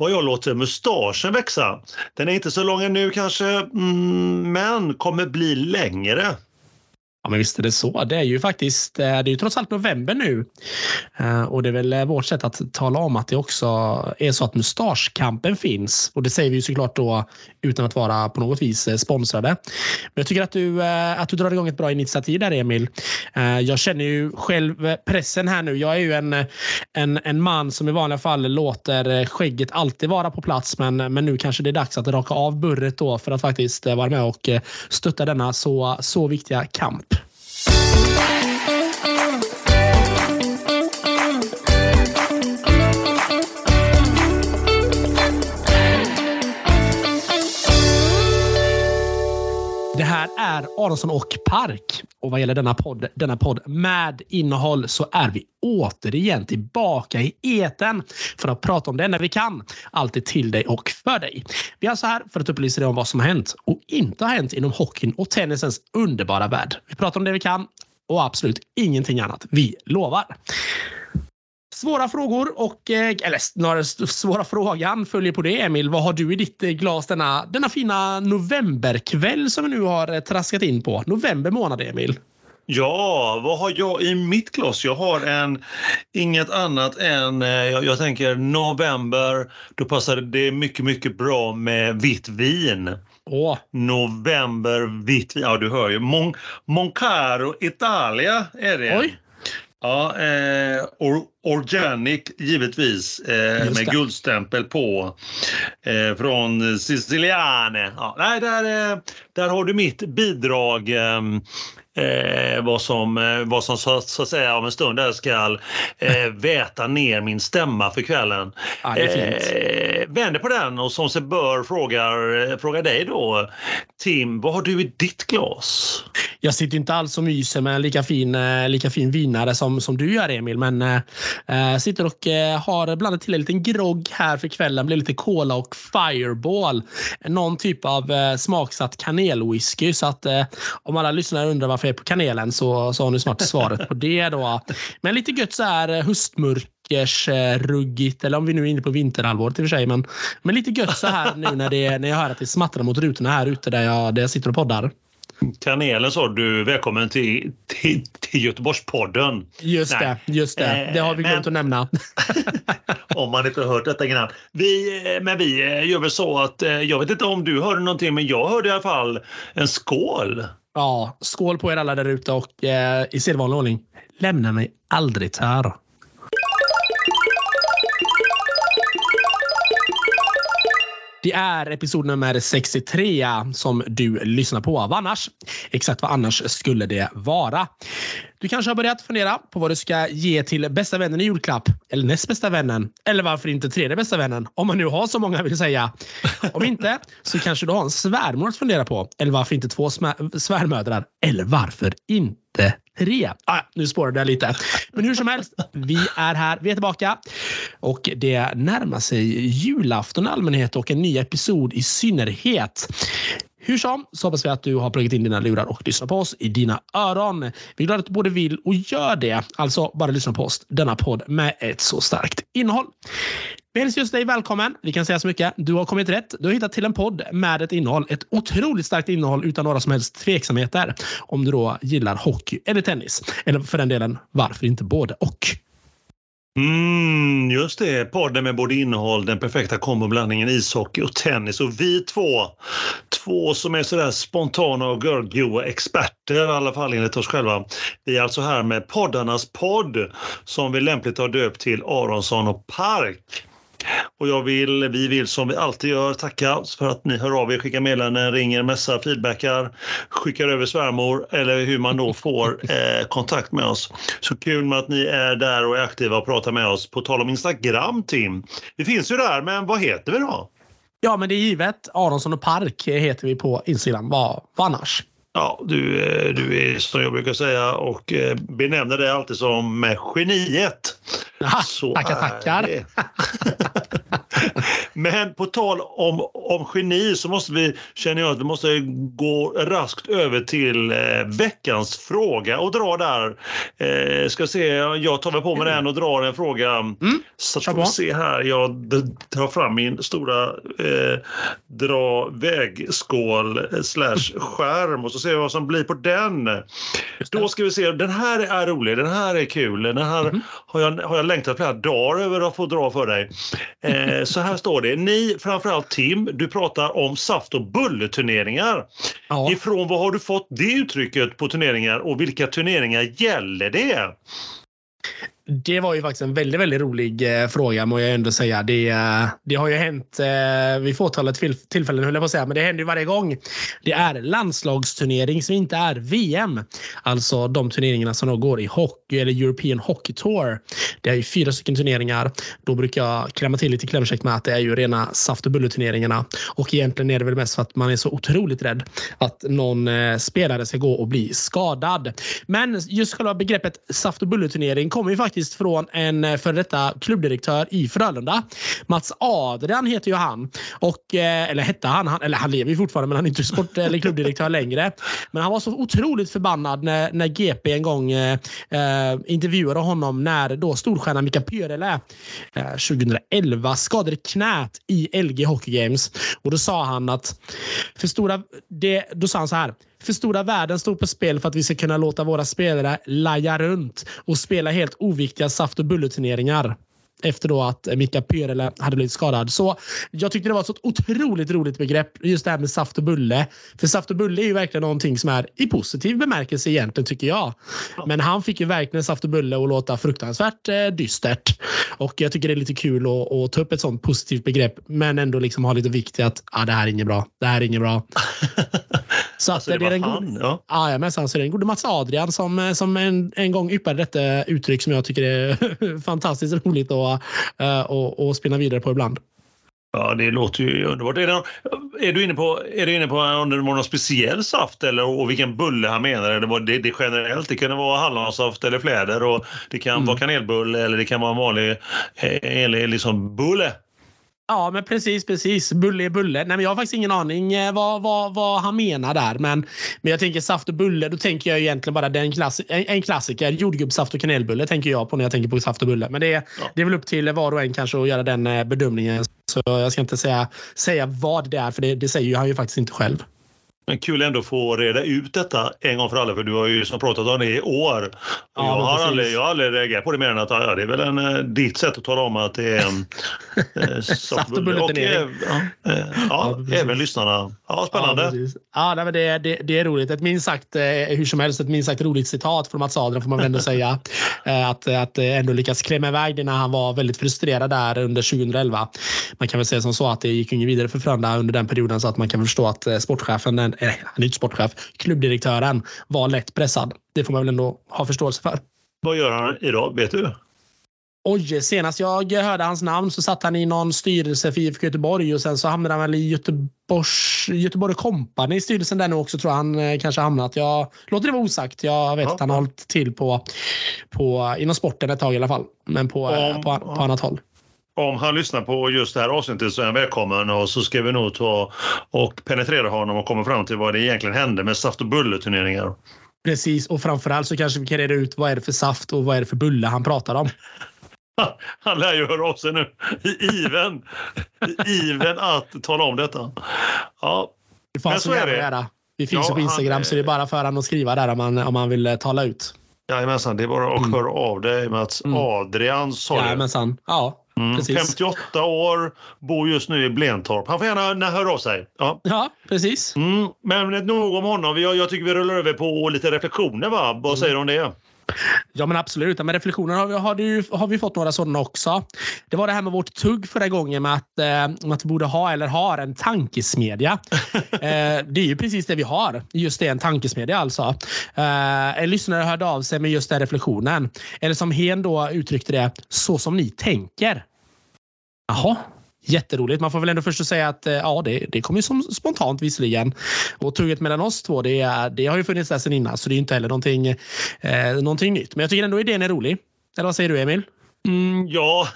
vad jag låter mustaschen växa. Den är inte så lång nu kanske, mm, men kommer bli längre. Men visst är det så. Det är ju faktiskt, eh, det är ju trots allt november nu. Eh, och det är väl eh, vårt sätt att tala om att det också är så att mustaschkampen finns. Och det säger vi ju såklart då utan att vara på något vis sponsrade. Men jag tycker att du, att du drar igång ett bra initiativ där Emil. Jag känner ju själv pressen här nu. Jag är ju en, en, en man som i vanliga fall låter skägget alltid vara på plats. Men, men nu kanske det är dags att raka av burret då för att faktiskt vara med och stötta denna så, så viktiga kamp. Det här är Aronsson och Park. Och vad gäller denna podd, denna podd med innehåll så är vi återigen tillbaka i eten för att prata om det enda vi kan. Alltid till dig och för dig. Vi är alltså här för att upplysa dig om vad som har hänt och inte har hänt inom hockeyn och tennisens underbara värld. Vi pratar om det vi kan och absolut ingenting annat. Vi lovar. Svåra frågor och, eh, eller snarare svåra frågan följer på det. Emil, vad har du i ditt eh, glas denna, denna fina novemberkväll som vi nu har eh, traskat in på? November månad, Emil. Ja, vad har jag i mitt glas? Jag har en, inget annat än, jag, jag tänker november, då passar det mycket, mycket bra med vitt vin. Åh. November, vitt vin, ja du hör ju. Mon, Moncaro Italia är det. Oj. Ja, eh, or, Organic givetvis eh, med guldstämpel på. Eh, från Siciliane. Ja, nej, där, eh, där har du mitt bidrag. Eh, vad som, eh, vad som så, så att säga om en stund där ska eh, väta ner min stämma för kvällen. Ja, eh, vänder på den och som sig bör frågar, frågar dig då Tim, vad har du i ditt glas? Jag sitter inte alls och myser med en lika fin, eh, lika fin vinare som, som du gör Emil, men eh, eh sitter och eh, har blandat till en liten grogg här för kvällen. Blir lite cola och fireball. Någon typ av eh, smaksatt kanelwhisky. Så att eh, om alla lyssnare undrar varför är på kanelen så, så har ni snart svaret på det. Då. Men lite gött så här höstmörkers ruggigt, eller om vi nu är inne på vinterhalvåret i och för sig. Men, men lite gött så här nu när, det, när jag hör att det smattrar mot rutorna här ute där jag, där jag sitter och poddar. Kanelen sa du. Välkommen till, till, till Göteborgspodden. Just Nej. det, just det. Det har vi glömt att nämna. om man inte har hört detta innan. Vi, men vi gör väl så att, eh, jag vet inte om du hörde någonting, men jag hörde i alla fall en skål. Ja, skål på er alla där ute och eh, i sedvanlig ordning, lämna mig aldrig tär. Det är episod nummer 63 som du lyssnar på. Vad annars? Exakt vad annars skulle det vara? Du kanske har börjat fundera på vad du ska ge till bästa vännen i julklapp eller näst bästa vännen eller varför inte tredje bästa vännen om man nu har så många vill säga. Om inte så kanske du har en svärmor att fundera på eller varför inte två svärmödrar eller varför inte tre. Ah, nu spårade jag lite. Men hur som helst, vi är här, vi är tillbaka. Och det närmar sig julafton i allmänhet och en ny episod i synnerhet. Hur som så hoppas vi att du har pluggat in dina lurar och lyssnat på oss i dina öron. Vi är glada att du både vill och gör det. Alltså bara lyssna på oss, denna podd med ett så starkt innehåll. Vi hälsar just dig välkommen. Vi kan säga så mycket. Du har kommit rätt. Du har hittat till en podd med ett innehåll. Ett otroligt starkt innehåll utan några som helst tveksamheter. Om du då gillar hockey eller tennis. Eller för den delen, varför inte både och? Mm, just det, podden med både innehåll, den perfekta komboblandningen ishockey och tennis. Och vi två, två som är sådär spontana och görgoa experter, i alla fall enligt oss själva. Vi är alltså här med poddarnas podd som vi lämpligt har döpt till Aronsson och Park. Och jag vill, vi vill som vi alltid gör tacka för att ni hör av er, skickar meddelanden, ringer, messar, feedbackar, skickar över svärmor eller hur man då får eh, kontakt med oss. Så kul med att ni är där och är aktiva och pratar med oss. På tal om Instagram Tim, vi finns ju där, men vad heter vi då? Ja, men det är givet. Aronsson och Park heter vi på Instagram. Vad, vad annars? Ja, du, eh, du är som jag brukar säga och eh, benämner det alltid som geniet. Aha, tackar, tackar. Men på tal om, om geni så måste vi, känner jag att vi måste gå raskt över till eh, veckans fråga och dra där. Eh, ska se, jag tar väl på mig den och drar en fråga. Mm. Så får vi se här, jag tar fram min stora eh, dra vägskål eh, slash skärm och så ser vi vad som blir på den. Då ska vi se, den här är rolig, den här är kul, den här mm. har, jag, har jag längtat flera dagar över att få dra för dig. Eh, så här står det, ni, framförallt Tim, du pratar om saft och bulleturneringar. Ja. Ifrån vad har du fått det uttrycket på turneringar och vilka turneringar gäller det? Det var ju faktiskt en väldigt, väldigt rolig eh, fråga må jag ändå säga. Det, eh, det har ju hänt eh, vid fåtalet tillfällen höll jag på att säga, men det händer ju varje gång. Det är landslagsturnering som inte är VM. Alltså de turneringarna som då går i hockey eller European Hockey Tour. Det är ju fyra stycken turneringar. Då brukar jag klämma till lite klämkäckt med att det är ju rena saft och bulleturneringarna. Och egentligen är det väl mest för att man är så otroligt rädd att någon eh, spelare ska gå och bli skadad. Men just själva begreppet saft och bulleturnering kommer ju faktiskt faktiskt från en eh, före detta klubbdirektör i Frölunda. Mats Adrian heter ju han. Och, eh, eller hette han, han eller han lever ju fortfarande men han är inte sport eller klubbdirektör längre. Men han var så otroligt förbannad när, när GP en gång eh, eh, intervjuade honom när då storstjärnan Mika Pyörälä eh, 2011 skadade knät i LG Hockey Games. Och då sa han att för stora, det, då sa han så här för stora värden står på spel för att vi ska kunna låta våra spelare laja runt och spela helt oviktiga saft och bulleturneringar efter då att Mika Pyrele hade blivit skadad. Så jag tyckte det var ett så otroligt roligt begrepp, just det här med saft och bulle. För saft och bulle är ju verkligen någonting som är i positiv bemärkelse egentligen, tycker jag. Men han fick ju verkligen saft och bulle att låta fruktansvärt eh, dystert. Och jag tycker det är lite kul att, att, ta upp ett sånt positivt begrepp, men ändå liksom ha lite vikt i att ah, det här är inget bra. Det här är inget bra. Så alltså, det, det är den han, gode, ja. Ja, men så är det den gode Mats Adrian som, eh, som en, en gång yppade detta uttryck som jag tycker är fantastiskt roligt att uh, och, och spinna vidare på ibland. Ja, det låter ju underbart. Är, det, är, du inne på, är du inne på om det var någon speciell saft eller och vilken bulle han menar? Eller var det, det generellt? Det kan vara hallonsaft eller fläder och det kan mm. vara kanelbulle eller det kan vara en vanlig eh, liksom bulle. Ja, men precis, precis. Bulle är bulle. Nej, men jag har faktiskt ingen aning eh, vad, vad, vad han menar där. Men, men jag tänker saft och bulle. Då tänker jag egentligen bara den klassi en, en klassiker. Jordgubbssaft och kanelbulle tänker jag på när jag tänker på saft och bulle. Men det, ja. det är väl upp till var och en kanske att göra den eh, bedömningen. Så jag ska inte säga, säga vad det är, för det, det säger han ju faktiskt inte själv. Men kul ändå att få reda ut detta en gång för alla, för du har ju som pratat om det i år. Ja, jag, har aldrig, jag har aldrig reagerat på det mer än att ja, det är väl en, eh, ditt sätt att tala om att det är en eh, Saft och och, eh, ja, ja, ja även lyssnarna. Ja, spännande. Ja, ja det, det, det, är roligt. Ett minst sagt, hur som helst, ett minst sagt roligt citat från Mats Adrian får man väl ändå säga. att, att ändå lyckas klämma iväg det när han var väldigt frustrerad där under 2011. Man kan väl säga som så att det gick inget vidare för Frölunda under den perioden så att man kan förstå att sportchefen, eh, han är inte sportchef, klubbdirektören var lätt pressad. Det får man väl ändå ha förståelse för. Vad gör han idag? Vet du? Oj, senast jag hörde hans namn så satt han i någon styrelse för IFK Göteborg och sen så hamnade han väl i Göteborgs, Göteborg Company styrelsen där nu också tror jag han eh, kanske hamnat. Jag låter det vara osagt. Jag vet ja. att han har hållit till på, på, inom sporten ett tag i alla fall. Men på, Om, på, på, på annat håll om han lyssnar på just det här avsnittet så är han välkommen och så ska vi nog ta och penetrera honom och komma fram till vad det egentligen hände med saft och bulleturneringar. Precis, och framförallt så kanske vi kan reda ut vad är det för saft och vad är det för bulle han pratar om. Han lär ju höra av sig nu i iven, i iven att tala om detta. Ja, det men så är det. Göra. Vi finns ja, på Instagram han, så det är bara för honom att skriva där om man, om man vill eh, tala ut. Jajamensan, det är bara att mm. höra av dig Mats. Mm. Adrian sa. Jajamensan, ja. Mm, 58 år, bor just nu i Blentorp. Han får gärna höra av sig. Ja, ja precis. Mm, men nog om honom. Jag, jag tycker vi rullar över på lite reflektioner. Va? Vad säger du om det? Ja, men absolut. Med reflektioner har vi, har, du, har vi fått några sådana också. Det var det här med vårt tugg förra gången med att, eh, att vi borde ha eller har en tankesmedja. eh, det är ju precis det vi har. Just det, en tankesmedja alltså. Eh, en lyssnare hörde av sig med just den reflektionen. Eller som Hen då uttryckte det, så som ni tänker. Jaha, Jätteroligt. Man får väl ändå först säga att eh, ja, det, det kommer som spontant visserligen. Och tugget mellan oss två, det, är det har ju funnits där sedan innan, så det är inte heller någonting, eh, någonting nytt. Men jag tycker ändå idén är rolig. Eller vad säger du, Emil? Mm, ja,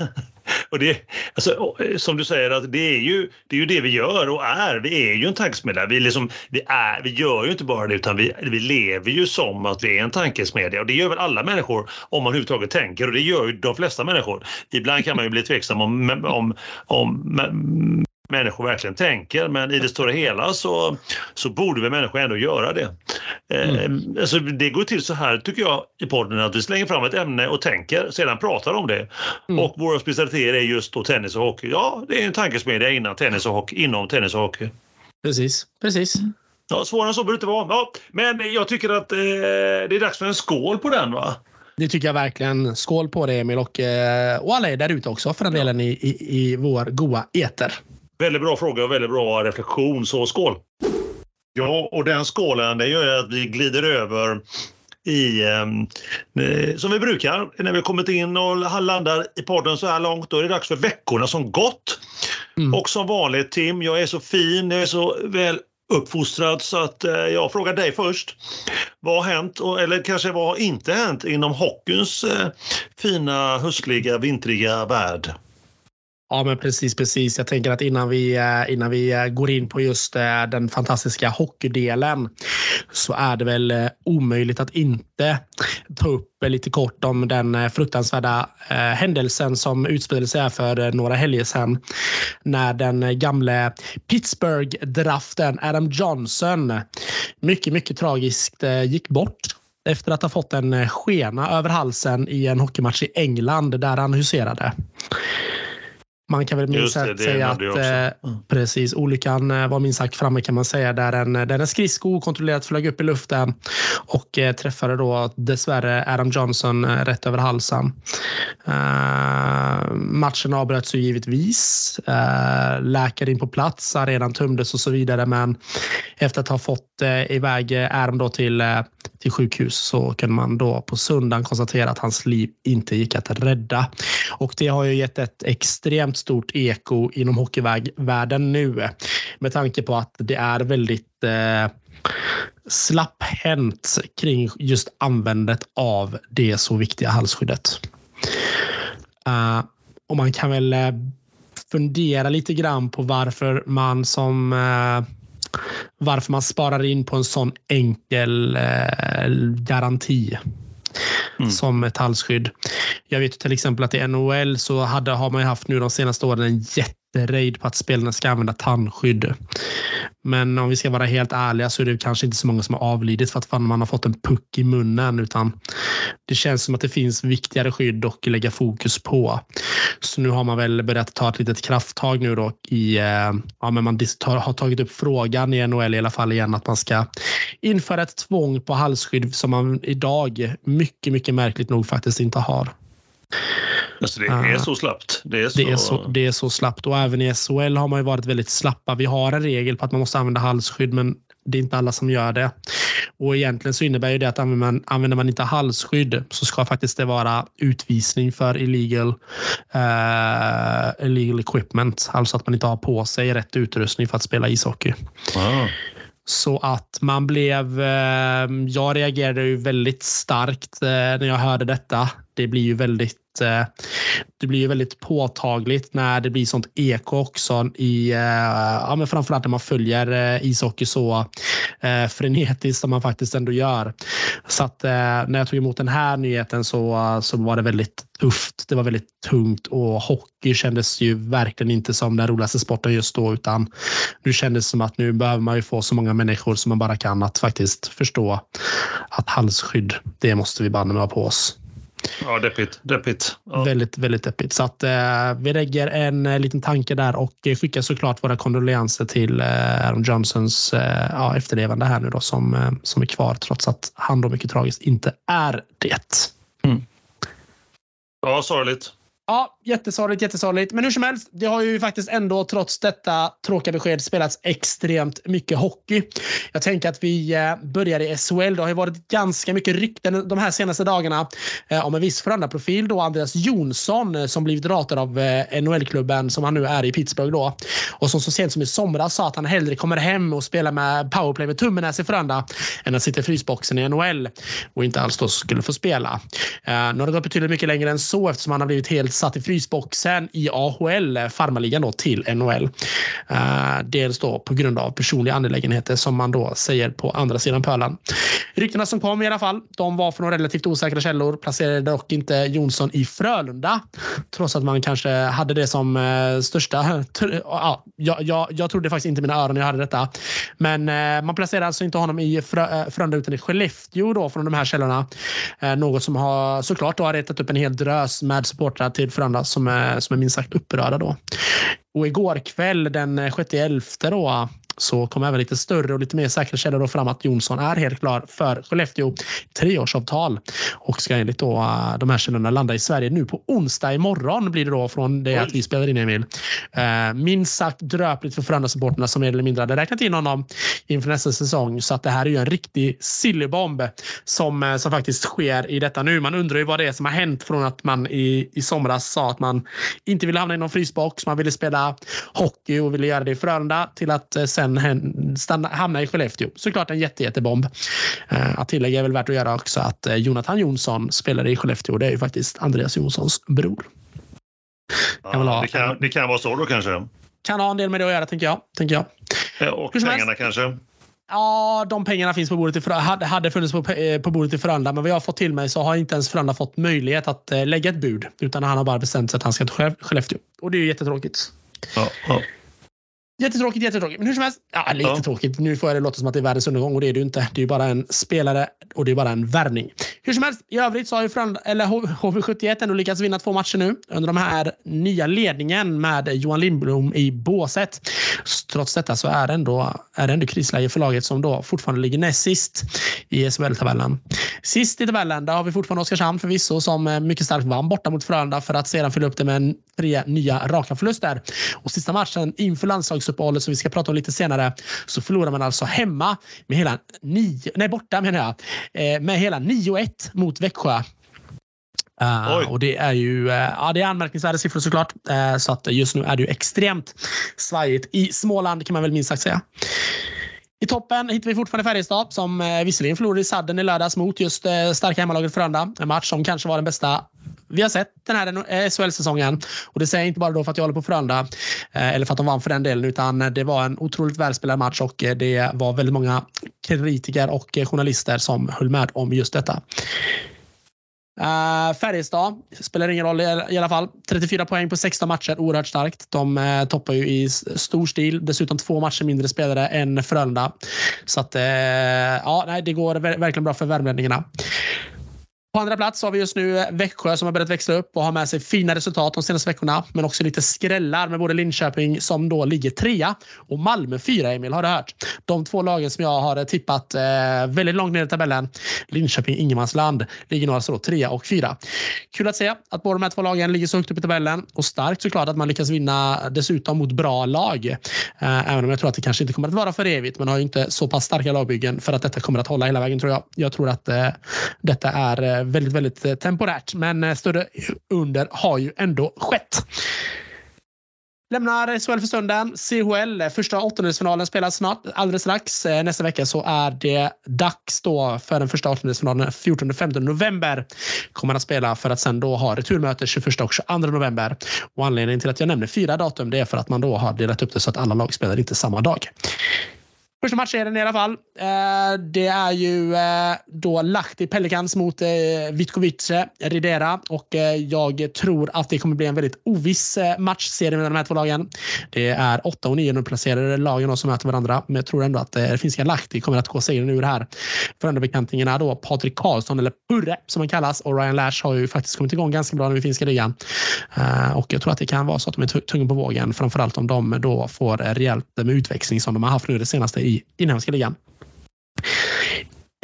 och det, alltså, eh, som du säger, att det är, ju, det är ju det vi gör och är. Vi är ju en tankesmedja. Vi, liksom, vi, är, vi gör ju inte bara det utan vi, vi lever ju som att vi är en tankesmedja. Och det gör väl alla människor om man överhuvudtaget tänker och det gör ju de flesta människor. Ibland kan man ju bli tveksam om, om, om människor verkligen tänker. Men i det stora hela så, så borde väl människor ändå göra det. Eh, mm. alltså det går till så här tycker jag i podden att vi slänger fram ett ämne och tänker, sedan pratar om det. Mm. Och våra specialiteter är just då tennis och hockey. Ja, det är en tankesmedja innan tennis och hockey, inom tennis och hockey. Precis, precis. Ja, svårare än så behöver det inte vara. Ja, men jag tycker att eh, det är dags för en skål på den va? Det tycker jag verkligen. Skål på det Emil och, eh, och alla är där ute också för den delen i, i, i vår goa eter. Väldigt bra fråga och väldigt bra reflektion, så skål! Ja, och den skålen det gör att vi glider över i, eh, som vi brukar när vi kommit in och landar i podden så här långt. Då är det dags för veckorna som gått. Mm. Och som vanligt Tim, jag är så fin, jag är så väl uppfostrad så att eh, jag frågar dig först. Vad har hänt, eller kanske vad har inte hänt inom hockeyns eh, fina höstliga, vintriga värld? Ja, men precis, precis. Jag tänker att innan vi, eh, innan vi eh, går in på just eh, den fantastiska hockeydelen så är det väl omöjligt att inte ta upp lite kort om den fruktansvärda händelsen som utspelade sig för några helger sedan när den gamle Pittsburgh-draften Adam Johnson mycket, mycket tragiskt gick bort efter att ha fått en skena över halsen i en hockeymatch i England där han huserade. Man kan väl minst sagt säga att eh, mm. precis, olyckan eh, var minst sagt framme kan man säga. Där en, där en skridsko okontrollerat flög upp i luften och eh, träffade då dessvärre Adam Johnson eh, rätt över halsen. Uh, matchen avbröts ju givetvis. Uh, läkare in på plats, arenan tömdes och så vidare. Men efter att ha fått uh, iväg Adam då till, till sjukhus så kunde man då på söndagen konstatera att hans liv inte gick att rädda. Och det har ju gett ett extremt extremt stort eko inom hockeyvärlden nu med tanke på att det är väldigt eh, slapphänt kring just användandet av det så viktiga halsskyddet. Uh, och man kan väl eh, fundera lite grann på varför man som uh, varför man sparar in på en sån enkel garanti mm. som ett halsskydd. Jag vet till exempel att i NHL så hade, har man haft nu de senaste åren en jätteraid på att spelarna ska använda tandskydd. Men om vi ska vara helt ärliga så är det kanske inte så många som har avlidit för att man har fått en puck i munnen utan det känns som att det finns viktigare skydd och lägga fokus på. Så nu har man väl börjat ta ett litet krafttag nu då i, eh, ja men man har tagit upp frågan i NHL i alla fall igen att man ska införa ett tvång på halsskydd som man idag mycket, mycket märkligt nog faktiskt inte har. Alltså det är så slappt. Det är så... Det, är så, det är så slappt och även i SHL har man ju varit väldigt slappa. Vi har en regel på att man måste använda halsskydd men det är inte alla som gör det. Och egentligen så innebär ju det att använder man, använder man inte halsskydd så ska faktiskt det vara utvisning för illegal, uh, illegal equipment. Alltså att man inte har på sig rätt utrustning för att spela ishockey. Wow. Så att man blev... Eh, jag reagerade ju väldigt starkt eh, när jag hörde detta. Det blir ju väldigt eh, det blir väldigt påtagligt när det blir sånt eko också i, eh, ja, men framförallt när man följer eh, ishockey så frenetiskt som man faktiskt ändå gör. Så att när jag tog emot den här nyheten så, så var det väldigt tufft. Det var väldigt tungt och hockey kändes ju verkligen inte som den roligaste sporten just då utan nu kändes det som att nu behöver man ju få så många människor som man bara kan att faktiskt förstå att halsskydd, det måste vi banne ha på oss. Ja, deppigt. deppigt. Ja. Väldigt, väldigt deppigt. Så att, eh, vi lägger en eh, liten tanke där och skickar såklart våra kondolenser till eh, Aaron Johnsons eh, ja, efterlevande här nu då som, eh, som är kvar trots att han då mycket tragiskt inte är det. Mm. Ja, sorgligt. Ja, jättesorgligt, jättesorgligt. Men hur som helst, det har ju faktiskt ändå trots detta tråkiga besked spelats extremt mycket hockey. Jag tänker att vi eh, börjar i SHL. Det har ju varit ganska mycket rykten de här senaste dagarna eh, om en viss profil då Andreas Jonsson eh, som blivit ratad av NHL-klubben som han nu är i Pittsburgh då och som så sent som i somras sa att han hellre kommer hem och spelar med powerplay med tummen i Frölunda än att sitta i frysboxen i NHL och inte alls då skulle få spela. Nu har det gått betydligt mycket längre än så eftersom han har blivit helt satt i frysboxen i AHL, eh, farmarligan då, till NHL. Uh, eh, dels då på grund av personliga angelägenheter som man då säger på andra sidan pölen. Ryktena som kom i alla fall, de var från relativt osäkra källor, placerade dock inte Jonsson i Frölunda, trots att man kanske hade det som uh, största. Ja, jag, jag, trodde faktiskt inte mina öron när jag hörde detta. Men uh, man placerade alltså inte honom i Frö, Frölunda utan i Skellefteå då från de här källorna. något som har såklart då har retat upp en hel drös med supportrar till Frölunda som är, som är minst sagt upprörda då. Och igår kväll den 6.11 då så kom även lite större och lite mer säkra källor då fram att Jonsson är helt klar för Skellefteå treårsavtal och ska enligt då uh, de här källorna landa i Sverige nu på onsdag imorgon blir det då från det Oj. att vi spelar in Emil. Uh, minst sagt dröpligt för Frölunda-supporterna som mer eller mindre hade räknat in honom inför nästa säsong. Så att det här är ju en riktig sillybomb som, uh, som faktiskt sker i detta nu. Man undrar ju vad det är som har hänt från att man i, i somras sa att man inte ville hamna i någon frysbox. Man ville spela hockey och ville göra det i Frölunda till att sen sen stanna, hamna i Skellefteå. Såklart en jätte, jättebomb. Uh, att tillägga är väl värt att göra också att uh, Jonathan Jonsson spelade i Skellefteå. Det är ju faktiskt Andreas Jonssons bror. Kan ja, det, kan, det kan vara så då kanske? Kan ha en del med det att göra, tänker jag. Tänker jag. Ja, och pengarna kanske? Ja, de pengarna finns på bordet i hade, hade funnits på, på bordet i Frölunda, men vad jag har fått till mig så har inte ens Frölunda fått möjlighet att lägga ett bud, utan han har bara bestämt sig att han ska till Skellefteå. Och det är ju jättetråkigt. Ja, ja. Jättetråkigt, jättetråkigt. Men hur som helst, ja, lite ja. tråkigt. Nu får jag det låta som att det är världens undergång och det är det ju inte. Det är ju bara en spelare och det är bara en värvning. Hur som helst, i övrigt så har ju Frölunda, eller HV71 ändå lyckats vinna två matcher nu under de här nya ledningen med Johan Lindblom i båset. Trots detta så är det ändå, är det ändå krisläge för laget som då fortfarande ligger näst sist i SHL-tabellen. Sist i tabellen, där har vi fortfarande Oskarshamn förvisso som eh, mycket starkt vann borta mot Frölunda för att sedan fylla upp det med tre nya raka förluster. Och sista matchen inför landslagsuppehållet som vi ska prata om lite senare så förlorar man alltså hemma med hela nio, nej borta menar jag, eh, med hela 9-1 mot Växjö. Uh, och det är ju uh, ja, det är anmärkningsvärda siffror såklart. Uh, så att just nu är det ju extremt svajigt i Småland kan man väl minst sagt säga. I toppen hittar vi fortfarande Färjestad som eh, visserligen förlorade i sadden i lördags mot just starka hemmalaget Frölunda. En match som kanske var den bästa vi har sett den här eh, SHL-säsongen. Och det säger jag inte bara då för att jag håller på Frölunda eh, eller för att de vann för den delen, utan eh, det var en otroligt välspelad match och det var väldigt många kritiker och journalister som höll med om just detta. Uh, Färjestad spelar ingen roll i, alla fall. 34 poäng på 16 matcher, oerhört starkt. De uh, toppar ju i stor stil. Dessutom två matcher mindre spelare än Frölunda. Så att, uh, ja, nej, det går verkligen bra för värmlänningarna. På andra plats har vi just nu Växjö som har börjat växla upp och har med sig fina resultat de senaste veckorna. Men också lite skrällar med både Linköping som då ligger trea och Malmö fyra, Emil. Har du hört? De två lagen som jag har eh, tippat eh, väldigt långt ner i tabellen. Linköping, ingenmansland, ligger nu alltså då trea och fyra. Kul att se att båda de här två lagen ligger så högt upp i tabellen och starkt såklart att man lyckas vinna dessutom mot bra lag. Eh, även om jag tror att det kanske inte kommer att vara för evigt. Man har ju inte så pass starka lagbyggen för att detta kommer att hålla hela vägen tror jag. Jag tror att eh, detta är eh, väldigt, väldigt eh, temporärt. Men eh, större under har ju ändå skett. Lämnar SHL för stunden. CHL, första åttondelsfinalen spelas snart, alldeles strax. Eh, nästa vecka så är det dags då för den första åttondelsfinalen 14-15 november. Kommer att spela för att sen då ha returmöte 21 och 22 november. Och anledningen till att jag nämner fyra datum det är för att man då har delat upp det så att alla lag spelar inte samma dag. Första matchen i alla fall. Eh, det är ju eh, då Lahti Pelicans mot eh, Vitkovice Ridera och eh, jag tror att det kommer bli en väldigt oviss matchserie mellan de här två lagen. Det är åtta och nio placerade lagen som möter varandra, men jag tror ändå att finska Lahti kommer att gå segern ur det här. Frölunda-bekantingarna då Patrik Karlsson, eller Purre som han kallas, och Ryan Lash har ju faktiskt kommit igång ganska bra nu i finska ligan. Och jag tror att det kan vara så att de är tunga på vågen, framförallt om de då får rejält med utväxling som de har haft nu det senaste i inhemska ligan.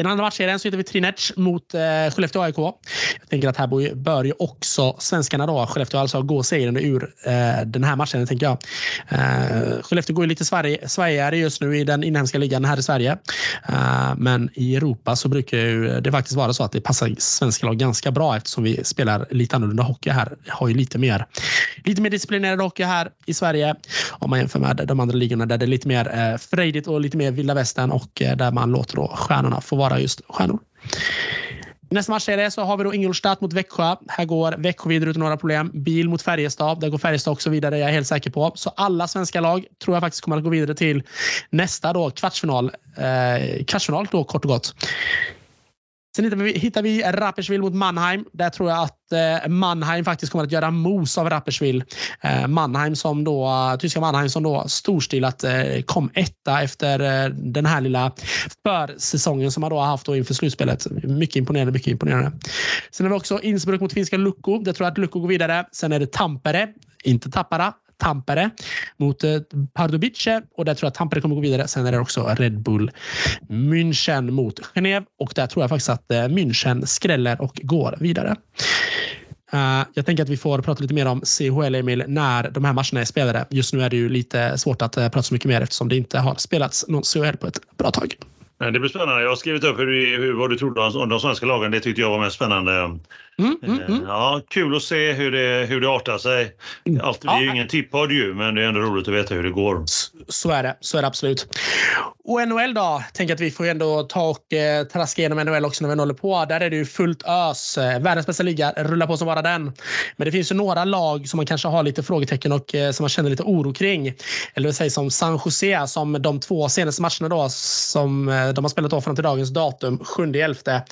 I den andra matchserien så hittar vi Trinec mot eh, Skellefteå AIK. Jag tänker att här bör ju också svenskarna då, Skellefteå alltså, gå segrande ur eh, den här matchen, tänker jag. Eh, Skellefteå går ju lite svajigare just nu i den inhemska ligan här i Sverige. Eh, men i Europa så brukar ju det faktiskt vara så att det passar svenska lag ganska bra eftersom vi spelar lite annorlunda hockey här. Har ju lite mer, lite mer disciplinerad hockey här i Sverige om man jämför med de andra ligorna där det är lite mer eh, frejdigt och lite mer vilda västern och eh, där man låter då stjärnorna få vara just stjärnor. Nästa match är det så har vi då Ingolstadt mot Växjö. Här går Växjö vidare utan några problem. Bil mot Färjestad. Där går Färjestad också vidare, jag är helt säker på. Så alla svenska lag tror jag faktiskt kommer att gå vidare till nästa då kvartsfinal. Eh, kvartsfinal då kort och gott. Sen hittar vi, hittar vi Rapperswil mot Mannheim. Där tror jag att eh, Mannheim faktiskt kommer att göra mos av Rapperswil. Eh, Mannheim som då, tyska Mannheim som då storstilat eh, kom etta efter eh, den här lilla försäsongen som man då har haft då inför slutspelet. Mycket imponerande, mycket imponerande. Sen har vi också Innsbruck mot finska Lukko. Där tror jag att Lukko går vidare. Sen är det Tampere, inte Tappara, Tampere mot eh, Pardubice och där tror jag att Tampere kommer gå vidare. Sen är det också Red Bull München mot Genève och där tror jag faktiskt att eh, München skräller och går vidare. Uh, jag tänker att vi får prata lite mer om CHL, Emil, när de här matcherna är spelade. Just nu är det ju lite svårt att uh, prata så mycket mer eftersom det inte har spelats någon CHL på ett bra tag. Det blir spännande. Jag har skrivit upp hur, hur, vad du trodde om de svenska lagen. Det tyckte jag var mest spännande. Mm, mm, mm. Ja, kul att se hur det, hur det artar sig. Allt, ja. Det är ju ingen tippodd ju, men det är ändå roligt att veta hur det går. Så är det, så är det absolut. Och NHL då? Tänker att vi får ändå ta och eh, traska igenom NHL också när vi håller på. Där är det ju fullt ös. Världens bästa liga rullar på som bara den. Men det finns ju några lag som man kanske har lite frågetecken och eh, som man känner lite oro kring. Eller sägs som San Jose som de två senaste matcherna då som eh, Eh, de har spelat av fram till dagens datum, 7.11.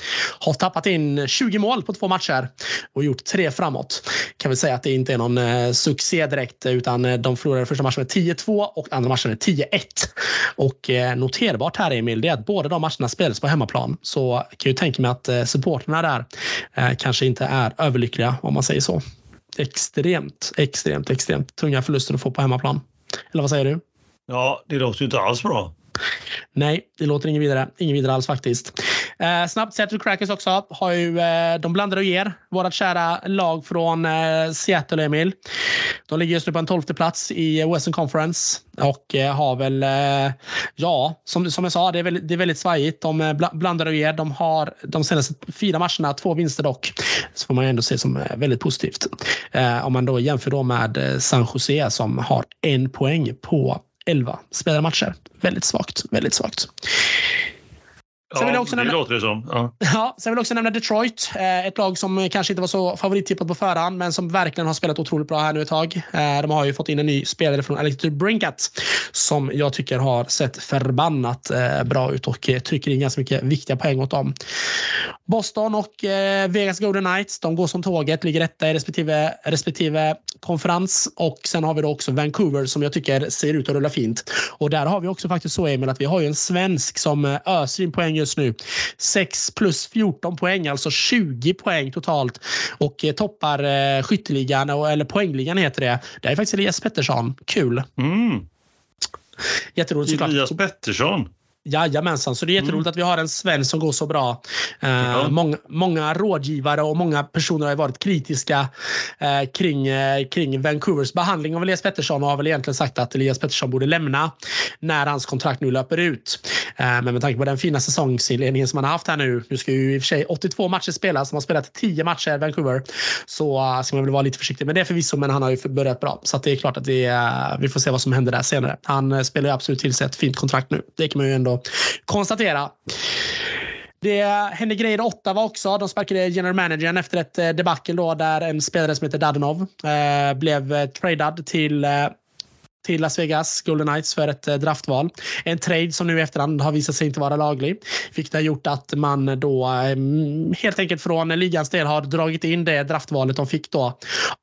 har tappat in 20 mål på två matcher och gjort tre framåt. Kan vi säga att det inte är någon eh, succé direkt eh, utan de förlorade första matchen med 10-2 och andra matchen med 10-1. Och noterbart här Emil, det är att båda de matcherna spelas på hemmaplan. Så jag kan ju tänka mig att supporterna där kanske inte är överlyckliga om man säger så. Extremt, extremt, extremt tunga förluster att få på hemmaplan. Eller vad säger du? Ja, det låter ju inte alls bra. Nej, det låter inget vidare. Inget vidare alls faktiskt. Eh, snabbt, Seattle Crackers också har ju, eh, de blandar och ger. Vårt kära lag från eh, Seattle, Emil. De ligger just nu på en tolfte plats i Western Conference och eh, har väl, eh, ja, som, som jag sa, det är, väldigt, det är väldigt svajigt. De eh, blandar och ger. De har de senaste fyra matcherna, två vinster dock. Så får man ändå se som eh, väldigt positivt. Eh, om man då jämför då med San Jose som har en poäng på 11 spelade matcher. Väldigt svagt. Väldigt svagt. Sen vill jag också nämna, det låter det som. Ja. Ja, sen vill jag också nämna Detroit. Eh, ett lag som kanske inte var så favorittippat på förhand, men som verkligen har spelat otroligt bra här nu ett tag. Eh, de har ju fått in en ny spelare från Electric Brinkat som jag tycker har sett förbannat eh, bra ut och trycker in ganska mycket viktiga poäng åt dem. Boston och Vegas Golden Knights, de går som tåget, ligger etta i respektive, respektive konferens och sen har vi då också Vancouver som jag tycker ser ut att rulla fint. Och där har vi också faktiskt så Emil att vi har ju en svensk som öser in poäng just nu. 6 plus 14 poäng, alltså 20 poäng totalt och eh, toppar eh, skytteligan, eller poängligan heter det. Det är faktiskt Elias Pettersson. Kul! Mm. Jätteroligt såklart. Elias Pettersson. Jajamensan, så det är jätteroligt mm. att vi har en svensk som går så bra. Eh, ja. många, många rådgivare och många personer har varit kritiska eh, kring, eh, kring Vancouvers behandling av Elias Pettersson och har väl egentligen sagt att Elias Pettersson borde lämna när hans kontrakt nu löper ut. Eh, men med tanke på den fina säsongsinledningen som han har haft här nu. Nu ska ju i och för sig 82 matcher spelas. Han har spelat 10 matcher i Vancouver. Så uh, ska man väl vara lite försiktig med det förvisso, men han har ju börjat bra. Så det är klart att det, uh, vi får se vad som händer där senare. Han spelar ju absolut till sig ett fint kontrakt nu. Det kan man ju ändå konstatera. Det hände grejer i Ottawa också. De sparkade general managern efter ett eh, debacle då där en spelare som heter Dadenov eh, blev eh, tradad till eh, till Las Vegas Golden Knights för ett eh, draftval. En trade som nu i efterhand har visat sig inte vara laglig. Vilket har gjort att man då ehm, helt enkelt från ligans del har dragit in det draftvalet de fick då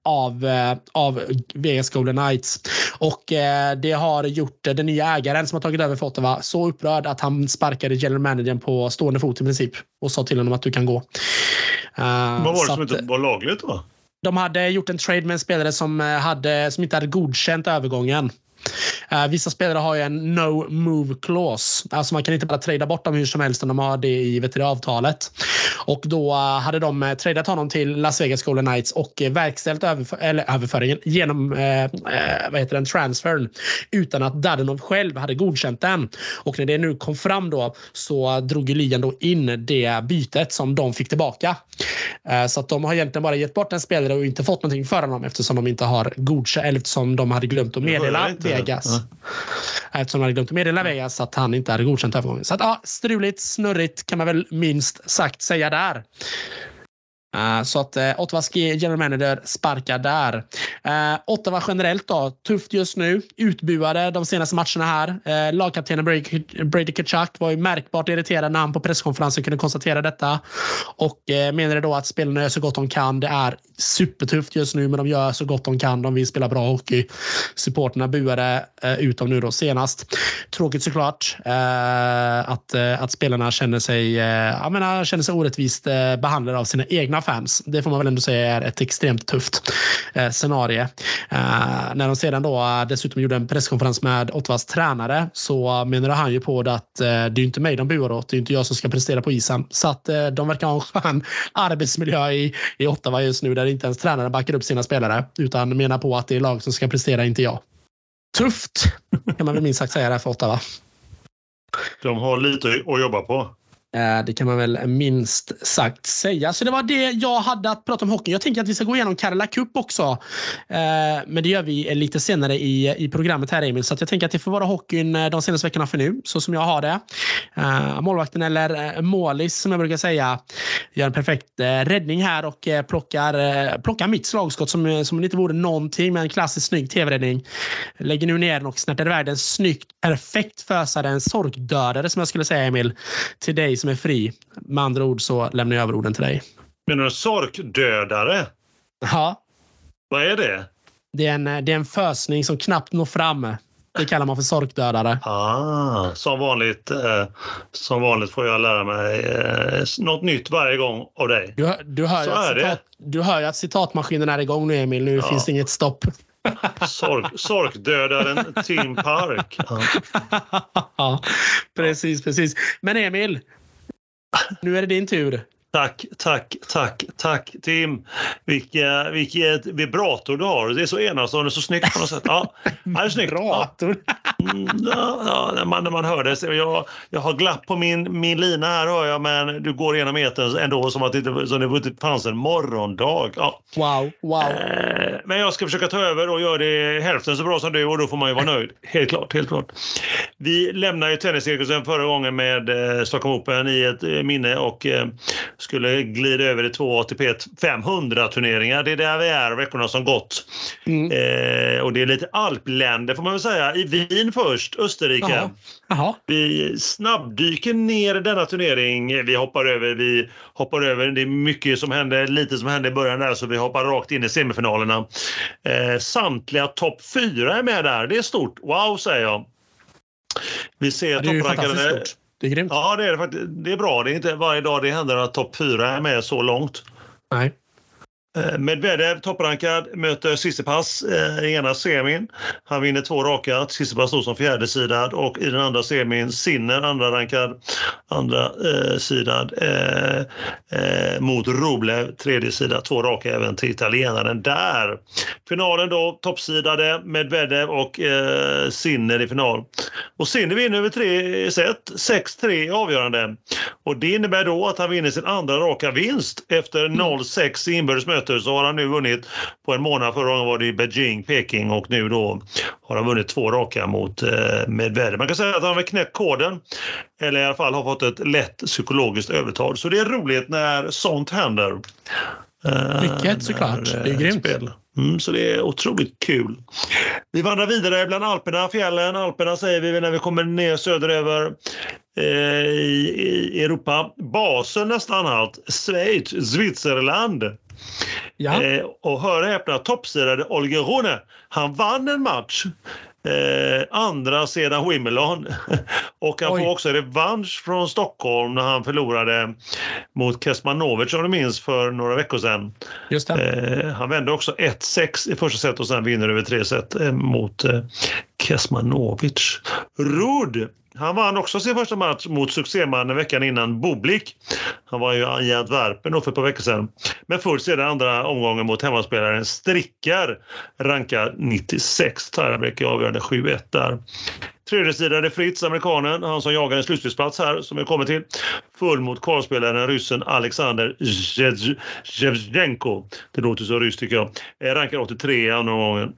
av, eh, av Vegas Golden Knights. Och eh, det har gjort den nya ägaren som har tagit över för Ottawa så upprörd att han sparkade general managern på stående fot i princip och sa till honom att du kan gå. Vad var det som inte var lagligt då? De hade gjort en trade med en spelare som, eh, hade, som inte hade godkänt övergången. Uh, vissa spelare har ju en no move clause. Alltså man kan inte bara trada bort dem hur som helst om de har det i du, avtalet. Och då uh, hade de uh, tradat honom till Las Vegas Golden Knights och uh, verkställt överför eller, överföringen genom vad heter den, transfern utan att Dadonov själv hade godkänt den. Och när det nu kom fram då så drog ligan då in det bytet som de fick tillbaka. Så att de har egentligen bara gett bort en spelare och inte fått någonting för honom eftersom de inte har godkänt eller eftersom de hade glömt att meddela Vegas. eftersom han hade glömt att meddela Vegas att han inte hade godkänt övergången. Så att, ja, struligt, snurrigt kan man väl minst sagt säga där. Uh, så att uh, Ottawas general manager sparkar där. Uh, Ottawa generellt då, tufft just nu. Utbuade de senaste matcherna här. Uh, lagkaptenen Brady, Brady Kachuk var ju märkbart irriterad när han på presskonferensen kunde konstatera detta. Och uh, menade då att spelarna gör så gott de kan. Det är supertufft just nu, men de gör så gott de kan. De vill spela bra hockey. Supporterna buade uh, ut dem nu då senast. Tråkigt såklart att, att spelarna känner sig, jag menar, känner sig orättvist behandlade av sina egna fans. Det får man väl ändå säga är ett extremt tufft eh, scenario. Eh, när de sedan då eh, dessutom gjorde en presskonferens med Ottawas tränare så menade han ju på det att eh, det är inte mig de buar åt. Det är inte jag som ska prestera på isen. Så att eh, de verkar ha en skön arbetsmiljö i, i Ottawa just nu där inte ens tränaren backar upp sina spelare utan menar på att det är lag som ska prestera, inte jag. Tufft kan man väl minst sagt säga det här för Ottawa. De har lite att jobba på. Eh, det kan man väl minst sagt säga. Så det var det jag hade att prata om hockey. Jag tänker att vi ska gå igenom Karla Cup också. Eh, men det gör vi lite senare i, i programmet här Emil. Så jag tänker att det får vara hockeyn eh, de senaste veckorna för nu, så som jag har det. Målvakten eller målis som jag brukar säga gör en perfekt räddning här och plockar, plockar mitt slagskott som, som det inte vore någonting med en klassisk snygg tv-räddning. Lägger nu ner den och snärtar iväg den snyggt, perfekt fösare, en sorkdödare som jag skulle säga Emil, till dig som är fri. Med andra ord så lämnar jag över orden till dig. Menar du sorkdödare? Ja. Vad är det? Det är, en, det är en fösning som knappt når fram. Det kallar man för sorkdödare. Ah, som, vanligt, eh, som vanligt får jag lära mig eh, något nytt varje gång av dig. Du, du, hör, ju att citat, du hör ju att citatmaskinen är igång nu, Emil. Nu ja. finns det inget stopp. Sork, sorkdödaren Tim Park. Ja. ja, precis, precis. Men Emil, nu är det din tur. Tack, tack, tack, tack Tim. Vilka, vilket vibrator du har. Det är så enastående, så snyggt på något sätt. Ja, det är snyggt. Vibrator? Mm, ja, ja, när, man, när man hör det. Jag, jag har glapp på min, min lina här hör jag, men du går igenom etern ändå som att det, som det inte fanns en morgondag. Ja. Wow, wow. Eh, men jag ska försöka ta över och göra det hälften så bra som du och då får man ju vara nöjd. Helt klart, helt klart. Vi lämnar ju tenniscirkusen förra gången med eh, Stockholm Open i ett eh, minne och skulle glida över i två ATP 500-turneringar. Det är där vi är veckorna som gått. Mm. Eh, och det är lite alpländer får man väl säga. I Wien först, Österrike. Jaha. Jaha. Vi snabbdyker ner denna turnering. Vi hoppar över, vi hoppar över. Det är mycket som händer, lite som hände i början där, så vi hoppar rakt in i semifinalerna. Eh, samtliga topp fyra är med där. Det är stort. Wow, säger jag. Vi ser ja, topprankade... Det är grymt. Ja, det är det faktiskt. Det är bra. Det är inte varje dag det händer att topp fyra är med så långt. Nej. Eh, Medvedev, topprankad, möter Sissipas eh, i ena semin. Han vinner två raka. Sissipas står som fjärdesidad och i den andra semin Sinner, andra rankad, andra eh, sidad eh, eh, mot Rublev, tredje sida, två raka även till italienaren där. Finalen då, toppsidade Medvedev och eh, Sinner i final. Och Sinner vinner över tre set, 6-3 avgörande. Och det innebär då att han vinner sin andra raka vinst efter 0-6 i inbördesmöte möten så har han nu vunnit på en månad. Förra gången var det i Beijing, Peking och nu då har han vunnit två raka mot eh, Medvedev. Man kan säga att han har knäckt koden eller i alla fall har fått ett lätt psykologiskt övertag. Så det är roligt när sånt händer. Eh, Mycket såklart. Det är grymt. Spel. Mm, så det är otroligt kul. Vi vandrar vidare bland Alperna, fjällen. Alperna säger vi när vi kommer ner söderöver eh, i, i Europa. Basen nästan allt. Schweiz, Switzerland. Ja. Eh, och hör och häpna, toppsidade Olger Rune, han vann en match. Eh, andra sedan Wimbledon. och han Oj. får också revansch från Stockholm när han förlorade mot Kesmanovic om du minns för några veckor sedan. Just eh, han vände också 1-6 i första set och sen vinner över tre set eh, mot eh, Kesmanovic. Rud han vann också sin första match mot succémannen veckan innan Boblik. Han var ju i Antwerpen för ett par veckor sedan. Men först sedan andra omgången mot hemmaspelaren Strickar rankad 96. Tiebreaker avgörande 7-1 där. Tredje sidan är Fritz, amerikanen, han som jagar en slutspelsplats här som vi kommer till. Full mot kvalspelaren ryssen Alexander Zjevzjenko. Det låter så ryskt tycker jag. Rankad 83 i andra omgången.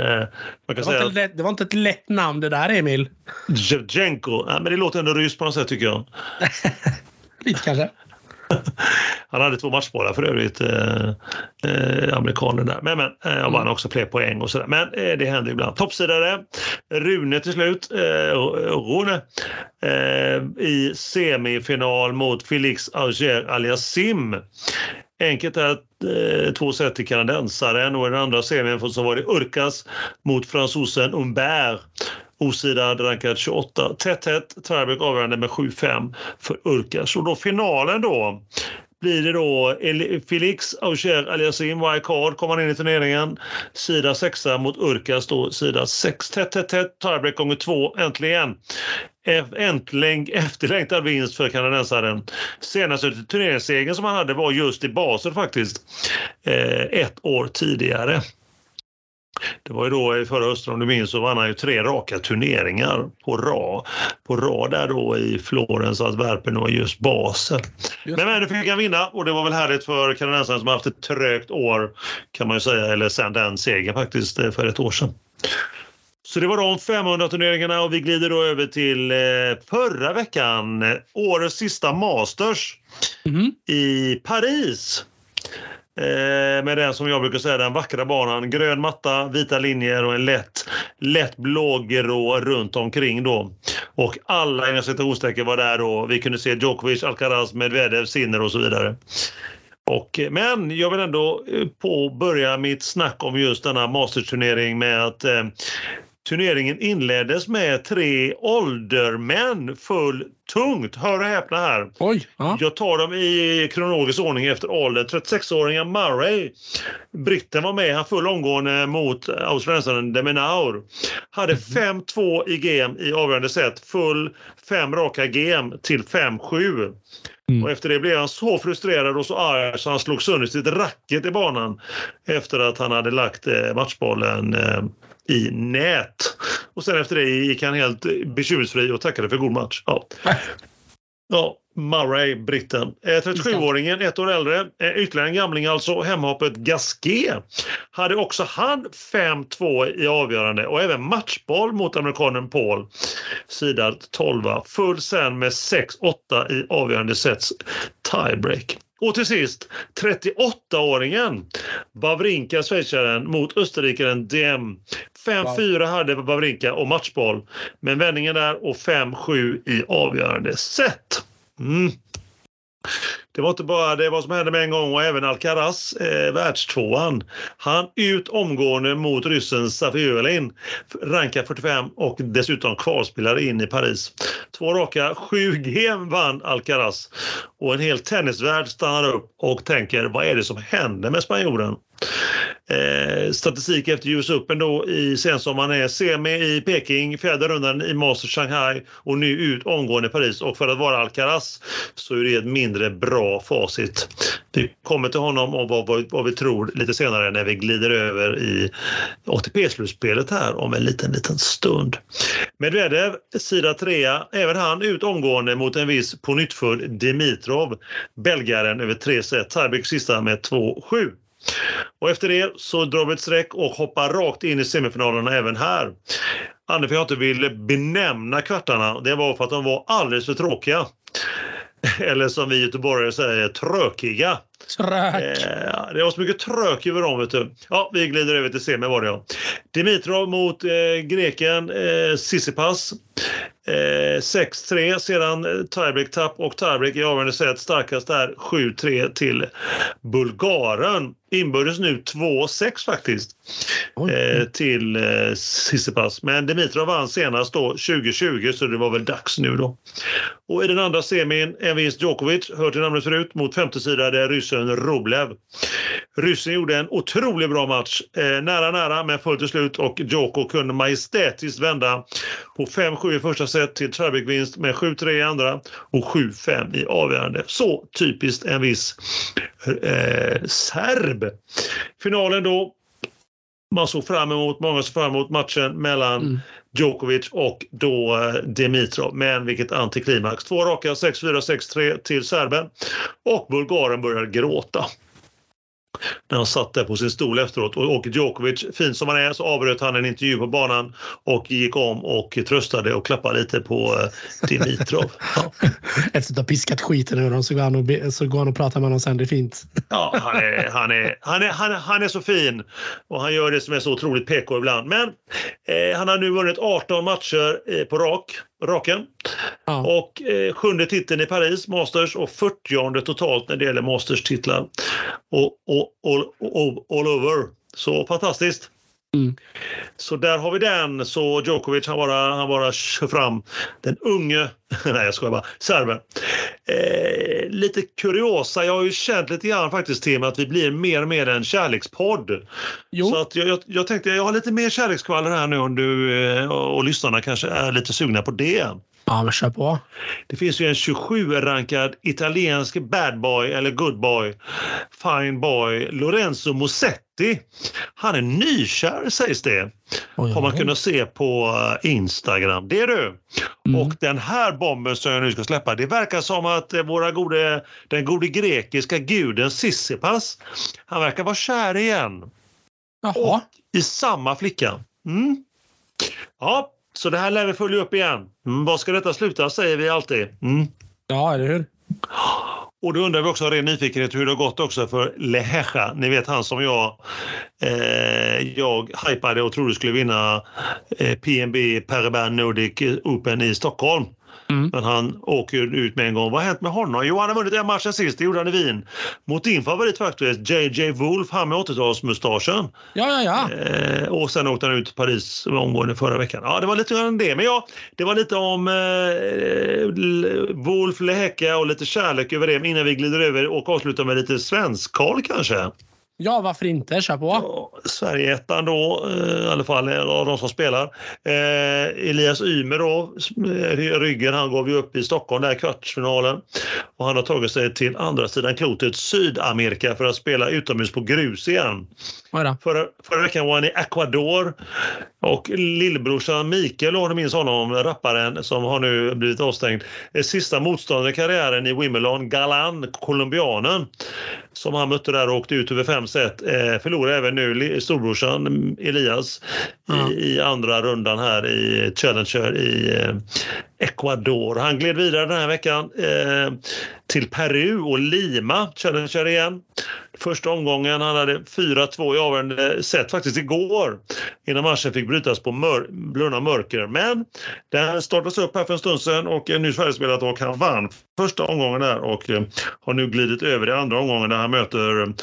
Eh, Det var, lätt, det var inte ett lätt namn det där, Emil. Shevchenko. Ja, men det låter ändå ryskt på något sätt tycker jag. Lite kanske. Han hade två matchbollar för övrigt, eh, eh, amerikanen där. Men, men eh, han vann också fler poäng och sådär. Men eh, det händer ibland. Toppsidare, Rune till slut, eh, Rune, eh, i semifinal mot Felix Auger Aliasim. Enkelt är eh, två set till kanadensaren och i den andra semin så var det Urkas mot fransosen Humbert. Osidad rankad 28. Tätt tätt, tiebreak avgörande med 7-5 för Urkas. Och då finalen då blir det då Felix Auger Aliasim, wildcard, kommer in i turneringen. Sida 6 mot Urkas då, sida 6. Tätt, tätt, tätt, tiebreak gånger 2, äntligen. Äntligen efterlängtad vinst för kanadensaren. Senaste turneringssegern som han hade var just i Basel faktiskt. Eh, ett år tidigare. Det var ju då i förra hösten om du minns så vann han ju tre raka turneringar på rad. På rad där då i Florens, Antwerpen och just Basel. Just Men, men nu fick han vinna och det var väl härligt för kanadensaren som haft ett trögt år kan man ju säga, eller sen den segern faktiskt eh, för ett år sedan. Så det var de 500 turneringarna och vi glider då över till eh, förra veckan, årets sista Masters Mhm. i Paris. Eh, med den som jag brukar säga den vackra banan. Grön matta, vita linjer och en lätt, lätt blågrå runt omkring då. Och alla inom citationstecken var där då. Vi kunde se Djokovic, Alcaraz, Medvedev, Sinner och så vidare. Och, eh, men jag vill ändå eh, påbörja mitt snack om just denna Masters-turnering med att eh, turneringen inleddes med tre åldermän full tungt. Hör och häpna här. Oj. Ja. Jag tar dem i kronologisk ordning efter ålder. 36-åringen Murray. Britten var med. Han full omgående mot australiensaren Deminaur. Hade 5-2 i game i avgörande set. Full fem raka game till 5-7. Mm. Och efter det blev han så frustrerad och så arg så han slog sönder sitt racket i banan efter att han hade lagt eh, matchbollen eh, i nät. Och sen efter det gick han helt bekymmersfri och tackade för god match. Ja. Ja, Murray, britten. Eh, 37-åringen, ett år äldre, eh, ytterligare en gamling alltså, hemhoppet Gasquet. Hade också han 5-2 i avgörande och även matchboll mot amerikanen Paul. Sidan 12. Full sen med 6-8 i avgörande sets tiebreak. Och till sist 38-åringen Wawrinka, schweizaren, mot österrikaren DM. 5-4 hade Wawrinka och matchboll. Men vändningen där och 5-7 i avgörande set. Mm. Det var inte bara det vad som hände med en gång och även Alcaraz, eh, världstvåan. Han ut omgående mot ryssen Safiulin, rankad 45 och dessutom kvalspelare in i Paris. Två raka, 7 game vann Alcaraz. Och en hel tennisvärld stannar upp och tänker vad är det som händer med spanjoren? Eh, statistik efter US Open då i sensommaren är semi i Peking, fjärde rundan i Masters Shanghai och nu ut omgående i Paris. Och för att vara Alcaraz så är det ett mindre bra facit. Vi kommer till honom och vad, vad, vad vi tror lite senare när vi glider över i ATP-slutspelet här om en liten, liten stund. Medvedev, sida trea, även han ut omgående mot en viss pånyttfödd Dimitrov, belgaren över tre set. Tiebreak sista med 2-7. Och efter det så drar vi ett streck och hoppar rakt in i semifinalerna även här. Anledningen för att jag inte ville benämna kvartarna, det var för att de var alldeles för tråkiga. Eller som vi göteborgare säger, trökiga. Trök. Eh, det var så mycket trök över dem. Vet du. Ja, vi glider över till semi var det ja. Dimitrov mot eh, greken eh, Sissipas. Eh, 6-3, sedan eh, tiebreak-tapp och tiebreak i avgörande set. Starkast är 7-3 till Bulgaren. Inbördes nu 2-6 faktiskt eh, till eh, Sissipas. Men Dimitrov vann senast då 2020 så det var väl dags nu då. Och i den andra semin en vinst Djokovic, hör till namnet förut, mot femtesidade ryssen Rublev. Ryssen gjorde en otroligt bra match. Eh, nära, nära, men fullt till slut och Djoko kunde majestätiskt vända på 5-7 i första set till tiebreak-vinst med 7-3 i andra och 7-5 i avgörande. Så typiskt en viss eh, serb. Finalen då. Man såg fram emot, många såg fram emot matchen mellan Mm. Djokovic och då eh, Dimitrov. Men vilket antiklimax. Två raka 6-4, 6-3 till serben. Och Bulgaren börjar gråta. När han satt där på sin stol efteråt. Och, och Djokovic, fint som han är, så avbröt han en intervju på banan och gick om och tröstade och klappade lite på eh, Dimitrov. Ja. Efter att ha piskat skiten ur dem så går han och, så går han och pratar med honom sen. Det är fint. Ja, han är, han, är, han, är, han, är, han är så fin och han gör det som är så otroligt PK ibland. Men eh, han har nu vunnit 18 matcher eh, på rak, raken. Ja. Och eh, sjunde titeln i Paris, Masters, och 40 totalt när det gäller Masters-titlar. Och, och, och, och, all over. Så fantastiskt. Mm. Så där har vi den. Så Djokovic han bara, han bara kör fram den unge, nej jag skojar bara, serben. Eh, lite kuriosa, jag har ju känt lite grann faktiskt Tim att vi blir mer och mer en kärlekspodd. Jo. Så att jag, jag, jag tänkte jag har lite mer kärlekskvaller här nu om du eh, och, och lyssnarna kanske är lite sugna på det. Ja, men kör på. Det finns ju en 27-rankad italiensk bad boy eller good boy, fine boy, Lorenzo Musetti. Han är nykär sägs det. Oj, Har man oj. kunnat se på eh, Instagram. Det är du. Mm. Och den här bomben som jag nu ska släppa, det verkar som att eh, våra gode, den gode grekiska guden Sisypas, han verkar vara kär igen Jaha. i samma flicka. Mm. Ja, så det här lär vi följa upp igen. Mm, vad ska detta sluta säger vi alltid. Mm. Ja, eller hur? Och då undrar vi också av ren nyfikenhet hur det har gått också för Lehecha. Ni vet han som jag, eh, jag hypade och trodde skulle vinna eh, PNB Paribas Nordic Open i Stockholm. Mm. Men han åker ut med en gång. Vad har hänt med honom? Jo, han har vunnit en match sen sist. Det gjorde han i Wien. Mot din favorit faktiskt, JJ Wolf, han med 80-talsmustaschen. Ja, ja, ja. Eh, och sen åkte han ut till Paris omgående förra veckan. Ja, det var lite grann det. Men ja, det var lite om eh, Wolf, Lehecka och lite kärlek över det innan vi glider över och avslutar med lite svensk-Karl kanske. Ja, varför inte? Kör på. Ja, Sverige-ettan då, eh, i alla fall av de som spelar. Eh, Elias Ymer då, eh, ryggen, han gav ju upp i Stockholm där i kvartsfinalen. Och han har tagit sig till andra sidan klotet, Sydamerika, för att spela utomhus på grus igen. Förra, förra veckan var han i Ecuador och lillbrorsan Mikael, om du minns honom, rapparen som har nu blivit avstängd. Eh, Sista motståndaren i karriären i Wimbledon, Galan, colombianen, som han mötte där och åkte ut över fem set. Eh, förlorade även nu storbrorsan mm, Elias Ja. i, i andra rundan här i Challenger i eh, Ecuador. Han gled vidare den här veckan till Peru och Lima, Challenger igen. Första omgången, han hade 4-2 i avgörande set faktiskt igår innan matchen fick brytas på mör blunda mörker. Men den startades upp här för en stund sedan och är nu färdigspelat och han vann första omgången där och eh, har nu glidit över i andra omgången där han möter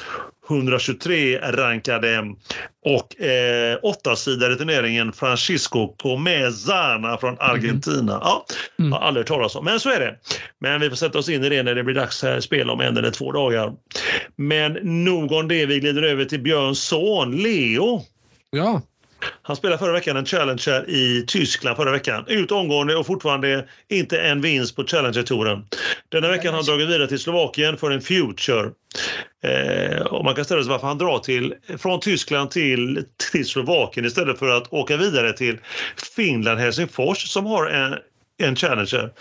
123 rankade och eh, åtta sidor i turneringen Francisco Comezana från Argentina. Ja, Mm. har aldrig hört talas om, men så är det. Men vi får sätta oss in i det när det blir dags här spel om en eller två dagar. Men nog om det, vi glider över till Björns son Leo. Ja. Han spelade förra veckan en Challenger i Tyskland förra veckan. Ut omgående och fortfarande inte en vinst på Challenger-touren. Denna veckan har han dragit vidare till Slovakien för en Future. Eh, och man kan ställa sig varför han drar till, från Tyskland till, till Slovakien istället för att åka vidare till Finland, Helsingfors som har en, en Challenger.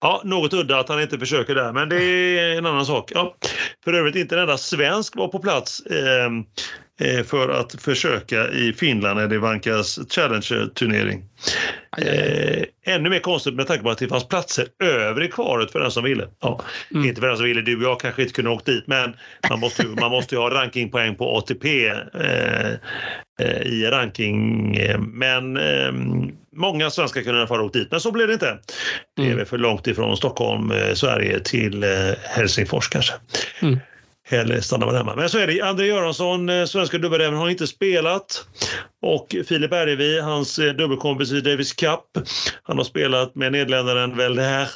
Ja, något udda att han inte försöker där, men det är en annan sak. Ja, för övrigt inte en enda svensk var på plats eh, för att försöka i Finland när det vankas Challenger-turnering. Eh, ännu mer konstigt med tanke på att det fanns platser över i kvaret för den som ville. Ja, Mm. Inte för den som ville, du och jag kanske inte kunde åkt dit men man måste, man måste ju ha rankingpoäng på ATP eh, eh, i ranking. eh, Men eh, många svenskar kunde i alla fall åkt dit, men så blev det inte. Det är Mm. väl för långt ifrån Stockholm, eh, Sverige till eh, Helsingfors kanske. Mm. Hellre stannar man hemma. Men så är det. André Göransson, eh, svenska dubbelräven, har inte spelat. Och Filip Bergevi, hans eh, dubbelkompis i Davis Cup, han har spelat med nederländaren Velder,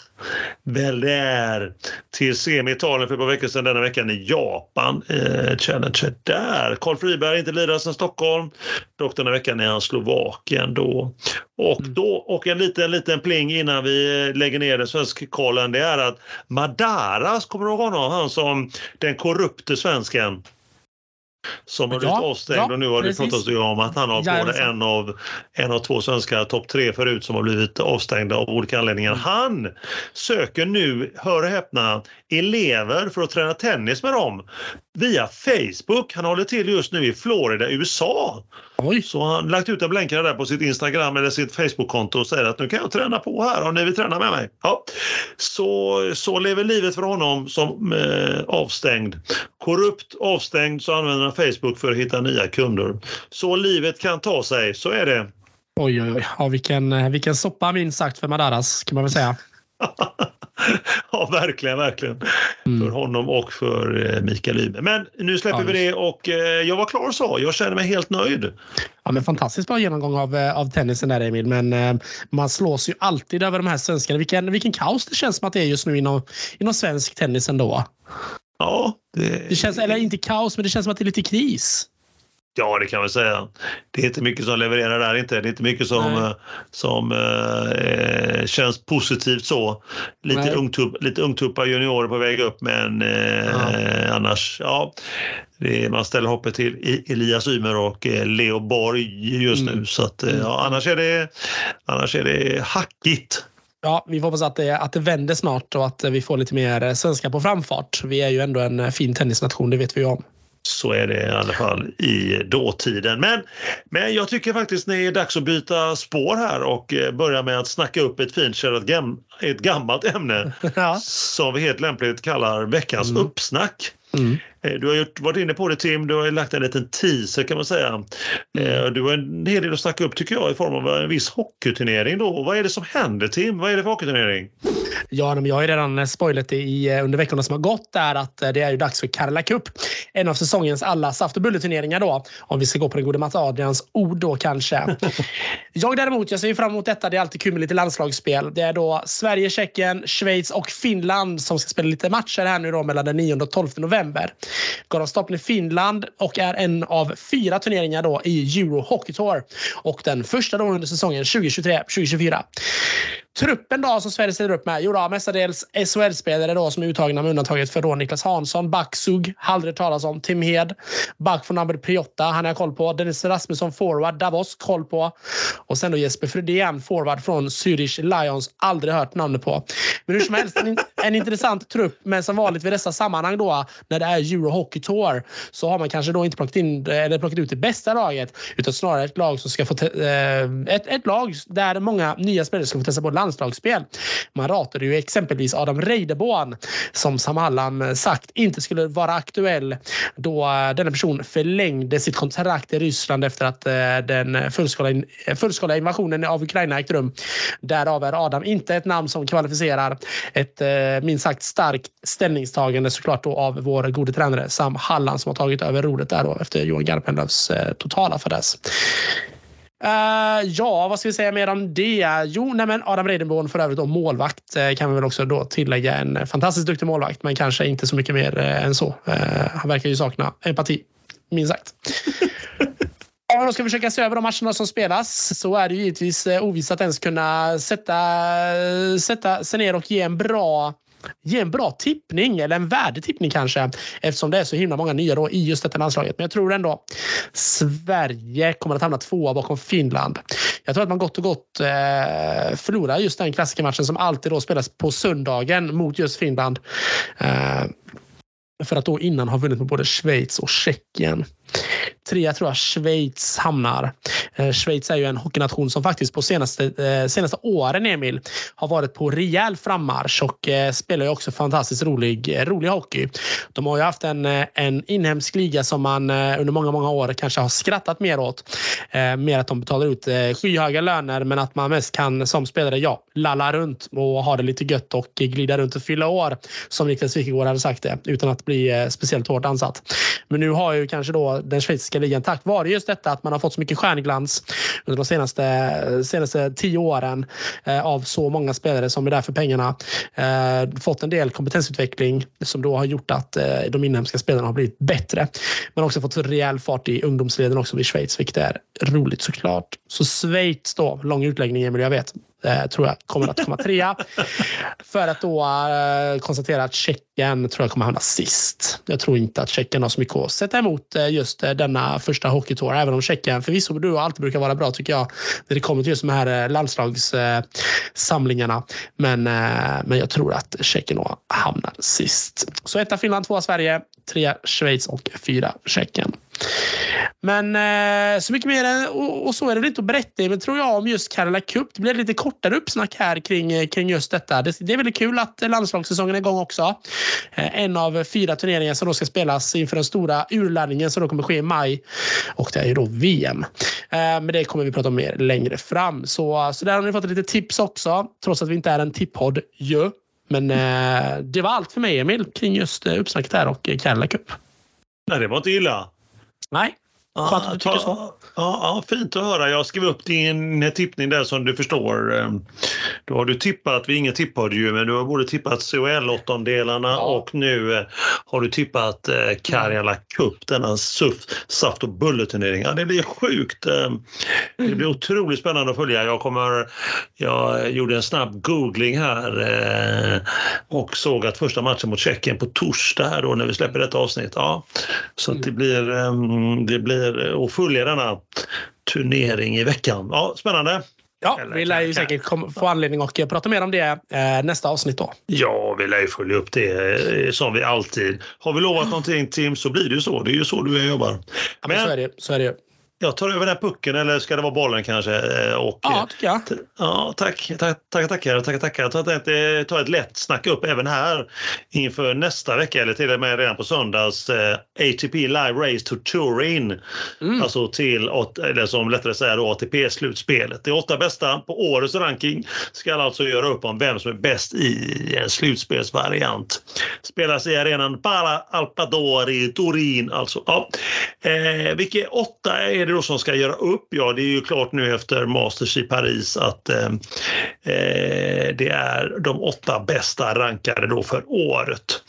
Velder till semi Italien för ett par veckor sedan. Denna veckan i Japan. Eh, Challenger där. Karl Friberg inte lirat sedan Stockholm. Dock denna veckan är han Slovakien då. Och då, och en liten, liten pling innan vi eh, lägger ner den svenska kollen, det är att Madaras, kommer du ihåg honom? Han som den korrupte svensken. Som har blivit Ja, avstängd ja, och nu har det precis. pratats ju om att han har både Jajamensan. en av, en av två svenska topp tre förut som har blivit avstängda av olika anledningar. Mm. Han söker nu, hör och häpna, elever för att träna tennis med dem via Facebook. Han håller till just nu i Florida, USA. Oj. Så han har lagt ut en blänkare där på sitt Instagram eller sitt Facebook-konto och säger att nu kan jag träna på här om ni vill träna med mig. Ja. Så, så lever livet för honom som eh, avstängd. Korrupt avstängd så använder han Facebook för att hitta nya kunder. Så livet kan ta sig, så är det. Oj, oj, oj. Ja, vilken, eh, vilken soppa minst sagt för Madaras kan man väl säga. ja, verkligen, verkligen. Mm. För honom och för eh, Mikael Ymer. Men nu släpper Ja, vi det och eh, jag var klar så. Jag känner mig helt nöjd. Ja, men fantastiskt bra genomgång av, eh, av tennisen där Emil. Men man slås ju alltid över de här svenskarna. Vilken, vilken kaos det känns som att det är just nu inom, inom svensk tennis ändå. Ja, det, Det känns, eller inte kaos, men det känns som att det är lite kris. Ja, det kan man säga. Det är inte mycket som levererar där inte. Det är inte mycket som, Nej. eh, som eh, känns positivt så. Lite, ungtupp, lite ungtuppa juniorer på väg upp men eh, Ja. annars, ja. Det man ställer hoppet till Elias Ymer och eh, Leo Borg just Mm. nu. Så att, eh, Mm. ja, annars, är det, annars är det hackigt. Ja, vi får hoppas att det, att det vänder snart och att vi får lite mer eh, svenskar på framfart. Vi är ju ändå en eh, fin tennisnation, det vet vi ju om. Så är det i alla fall i dåtiden. Men, men jag tycker faktiskt det är dags att byta spår här och eh, börja med att snacka upp ett fint kärt gam, ett gammalt ämne Ja. som vi helt lämpligt kallar veckans Mm. uppsnack. Mm. Eh, Du har gjort, varit inne på det Tim, du har lagt en liten teaser kan man säga. Eh, Du har en hel del att snacka upp tycker jag i form av en viss hockeyturnering då. Vad är det som händer Tim? Vad är det för hockeyturnering? Ja, jag har ju redan eh, spoilat det i, under veckorna som har gått där att det är ju dags för Karla Cup. En av säsongens alla saft och bulleturneringar då. Om vi ska gå på den gode Mats Adrians ord då kanske. jag däremot, jag ser ju fram emot detta. Det är alltid kul med lite landslagsspel. Det är då Sverige, Tjeckien, Schweiz och Finland som ska spela lite matcher här nu då mellan den 9 och 12 november. Går av stapeln i Finland och är en av fyra turneringar då i Euro Hockey Tour. Och den första då under säsongen 2023-2024. Truppen då som Sverige ställer upp med, jo då, mestadels SHL-spelare då som är uttagna med undantaget för då Niklas Hansson, Backsug, aldrig hört talas om, Tim Hed, Back från number Priotta, han har jag koll på, Dennis Rasmusson forward, Davos koll på och sen då Jesper Fredén forward från Zürich Lions, aldrig hört namnet på. Men hur som helst, en, en intressant trupp, men som vanligt vid dessa sammanhang då när det är Euro Hockey Tour så har man kanske då inte plockat, in, eller plockat ut det bästa laget utan snarare ett lag som ska få eh, ett, ett lag där många nya spelare ska få testa på landslagsspel. Man ratade ju exempelvis Adam Reideborn som Sam Hallam sagt inte skulle vara aktuell då eh, denna person förlängde sitt kontrakt i Ryssland efter att eh, den fullskaliga, fullskaliga invasionen av Ukraina ägt rum. Därav är Adam inte ett namn som kvalificerar ett eh, minst sagt starkt ställningstagande såklart då av vår gode tränare Sam Halland som har tagit över rodret där då efter Johan Garpenlövs totala fadäs. Eh, ja, vad ska vi säga mer om det? Jo, nej men Adam Reidenborn för övrigt då målvakt eh, kan vi väl också då tillägga. En fantastiskt duktig målvakt, men kanske inte så mycket mer eh, än så. Eh, han verkar ju sakna empati, minst sagt. Om då ska försöka se över de matcherna som spelas så är det ju givetvis ovisst att ens kunna sätta, sätta sig ner och ge en bra ge en bra tippning, eller en värdetippning kanske, eftersom det är så himla många nya då i just detta landslaget. Men jag tror ändå Sverige kommer att hamna tvåa bakom Finland. Jag tror att man gott och gott eh, förlorar just den klassikermatchen som alltid då spelas på söndagen mot just Finland. Eh, för att då innan ha vunnit med både Schweiz och Tjeckien. Trea tror jag Schweiz hamnar. Eh, Schweiz är ju en hockeynation som faktiskt på senaste, eh, senaste åren, Emil, har varit på rejäl frammarsch och eh, spelar ju också fantastiskt rolig, rolig hockey. De har ju haft en, en inhemsk liga som man under många, många år kanske har skrattat mer åt. Mer att de betalar ut skyhöga löner men att man mest kan som spelare, ja, lalla runt och ha det lite gött och glida runt och fylla år som Niklas Wikegård hade sagt det utan att bli speciellt hårt ansatt. Men nu har ju kanske då den schweiziska ligan tack vare just detta att man har fått så mycket stjärnglans under de senaste, senaste tio åren eh, av så många spelare som är där för pengarna. Eh, fått en del kompetensutveckling som då har gjort att eh, de inhemska spelarna har blivit bättre. Men också fått rejäl fart i ungdomsleden också i Schweiz, vilket är roligt såklart. Så Schweiz då, lång utläggning Emil, jag vet eh, tror jag kommer att komma trea. För att då eh, konstatera att Tjeckien tror jag kommer hamna sist. Jag tror inte att Tjeckien har så mycket att sätta emot eh, just eh, denna första hockeytour. Även om Tjeckien förvisso du alltid brukar vara bra tycker jag. När det kommer till just de här eh, landslagssamlingarna. Men, men jag tror att Tjeckien hamnar sist. Så etta Finland, tvåa Sverige, tre Schweiz och fyra Tjeckien. Men eh, så mycket mer och, och, så är det inte att berätta men tror jag om just Karla Cup. Det blir lite kortare uppsnack här kring, eh, kring just detta. Det, det är väldigt kul att landslagssäsongen är igång också. Eh, en av fyra turneringar som då ska spelas inför den stora urladdningen som då kommer ske i maj. Och det är ju då VM. Eh, men det kommer vi prata om mer längre fram. Så, så där har ni fått lite tips också. Trots att vi inte är en tippodd ju. Men eh, det var allt för mig Emil kring just eh, uppsnacket här och eh, Karla Cup. Nej, det var inte illa. Nej, Tycker så. Ja, ja, fint att höra. Jag skrev upp din tippning där som du förstår. Ehm, då har du tippat, vi ingen tippade ju, men du har både tippat CHL-åttondelarna ja. och nu eh, har du tippat eh, Karjala Cup, denna SUF, saft och bulleturnering. Ja, det blir sjukt. Ehm, det blir otroligt spännande att följa. Jag, kommer, jag gjorde en snabb googling här eh, och såg att första matchen mot Tjeckien på torsdag här då när vi släpper detta avsnitt. Ja, så det blir, ehm, det blir att följa denna turnering i veckan. Ja, spännande. Ja, Eller, vi lär ju säkert få anledning att prata mer om det eh, nästa avsnitt då. Ja, vi lär ju följa upp det eh, som vi alltid. Har vi lovat någonting Tim så blir det ju så. Det är ju så du jobbar. Men, ja, men så är det. Så är det. Jag tar över den pucken eller ska det vara bollen kanske? Eh, och, ja, tycker jag. Ja, tack, tack, tackar, tackar, tackar, tackar. Jag tänkte ta ett lätt snack upp även här inför nästa vecka eller till och med redan på söndags. Eh, ATP Live Race to Turin. Mm. Alltså till, eller som lättare säga då, ATP-slutspelet. De åtta bästa på årets ranking ska alltså göra upp om vem som är bäst i en slutspelsvariant. Spelas i arenan Para Alpadori Turin alltså. Ja. Eh, vilka åtta är det då som ska göra upp? Ja, det är ju klart nu efter Masters i Paris att eh, eh, det är de åtta bästa rankade då för året.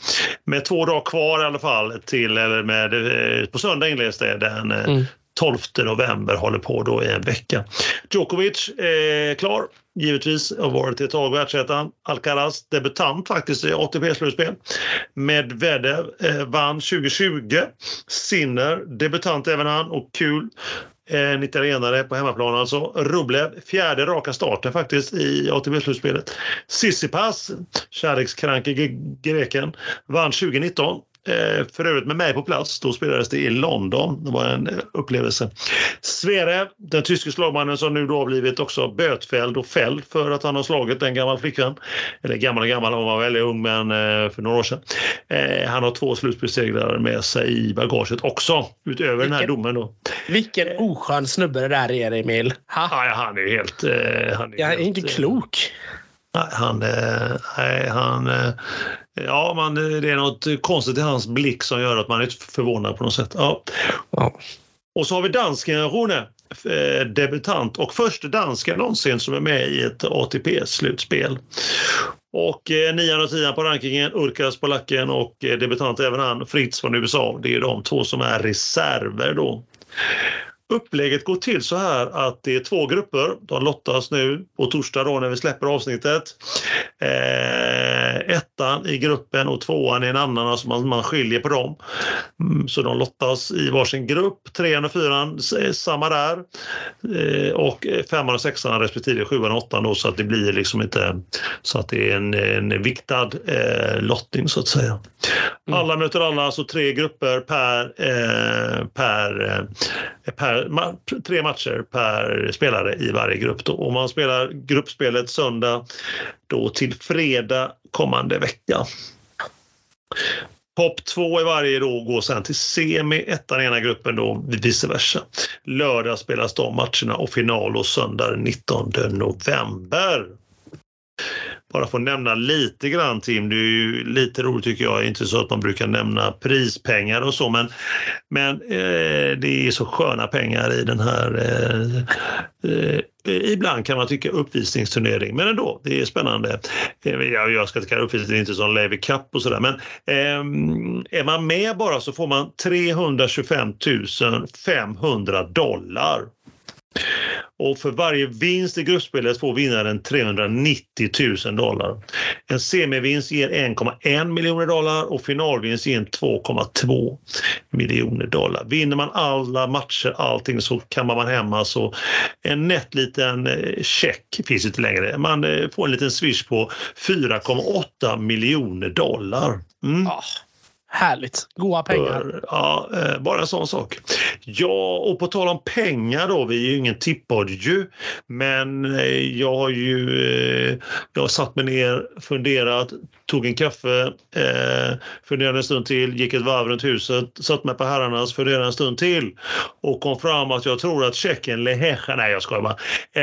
Med två dagar kvar i alla fall till, eller med, eh, på söndag inleds det den eh, mm. 12 november, håller på då i en vecka. Djokovic är klar, givetvis, har varit ett tag världsettan. Alcaraz, debutant faktiskt i ATP-slutspel. Medvedev eh, vann 2020. Sinner, debutant även han och kul. Eh, en italienare på hemmaplan alltså. Rublev, fjärde raka starten faktiskt i ATP-slutspelet. Sissipas, kärlekskranke greken, vann 2019. Eh, för övrigt med mig på plats. Då spelades det i London. Det var en eh, upplevelse. Sverre, den tyske slagmannen som nu då har blivit också bötfälld och fälld för att han har slagit en gammal flickvän. Eller gammal och gammal, hon var väldigt ung men eh, för några år sedan. Han har två slutspelssegrar med sig i bagaget också utöver vilken, den här domen. Då. Vilken oskön snubbe det där är Emil. Ha? Ja, han är helt... Han är Jag är helt, inte klok. Nej, han, nej, han, Ja, man, det är något konstigt i hans blick som gör att man är förvånad på något sätt. Ja. ja. Och så har vi dansken Rune, eh, debutant och första dansken någonsin som är med i ett ATP-slutspel. Och eh, nian och tian på rankingen, Urkas polacken och eh, debutant även han, Fritz från USA. Det är de två som är reserver då. Upplägget går till så här att det är två grupper. De lottas nu på torsdag då när vi släpper avsnittet. Eh, ettan i gruppen och tvåan i en annan, alltså man, man skiljer på dem. Mm, så de lottas i varsin grupp. Trean och fyran samma där. Eh, och femman och sexan respektive sjuan och åttan då så att det blir liksom inte så att det är en, en viktad eh, lottning så att säga. Mm. Alla möter alla, alltså tre grupper per, eh, per, eh, per ma tre matcher per spelare i varje grupp. Då. Och man spelar gruppspelet söndag då till fredag kommande vecka. Topp två i varje då går sen till semi, ettan i ena gruppen då vice versa. Lördag spelas de matcherna och final och söndag 19 november bara få nämna lite grann Tim, det är ju lite roligt tycker jag, inte så att man brukar nämna prispengar och så men, men eh, det är så sköna pengar i den här eh, eh, Ibland kan man tycka uppvisningsturnering, men ändå, det är spännande. Eh, jag, jag ska inte kalla uppvisning inte som Levi Cup och sådär, men eh, är man med bara så får man 325 500 dollar. Och för varje vinst i gruppspelet får vinnaren 390 000 dollar. En semivinst ger 1,1 miljoner dollar och finalvinst ger 2,2 miljoner dollar. Vinner man alla matcher, allting, så kammar man hem så en nätt liten eh, check, finns inte längre. Man eh, får en liten swish på 4,8 miljoner dollar. Mm. Oh. Härligt. Goda pengar. För, ja, eh, bara en sån sak. Ja, och på tal om pengar då, vi är ju ingen tippodd ju, men eh, jag har ju eh, jag har satt mig ner, funderat, tog en kaffe, funderade en stund till, gick ett varv runt huset, satt mig på herrarnas, funderade en stund till och kom fram att jag tror att Tjeckien Lehecha, nej jag skojar bara,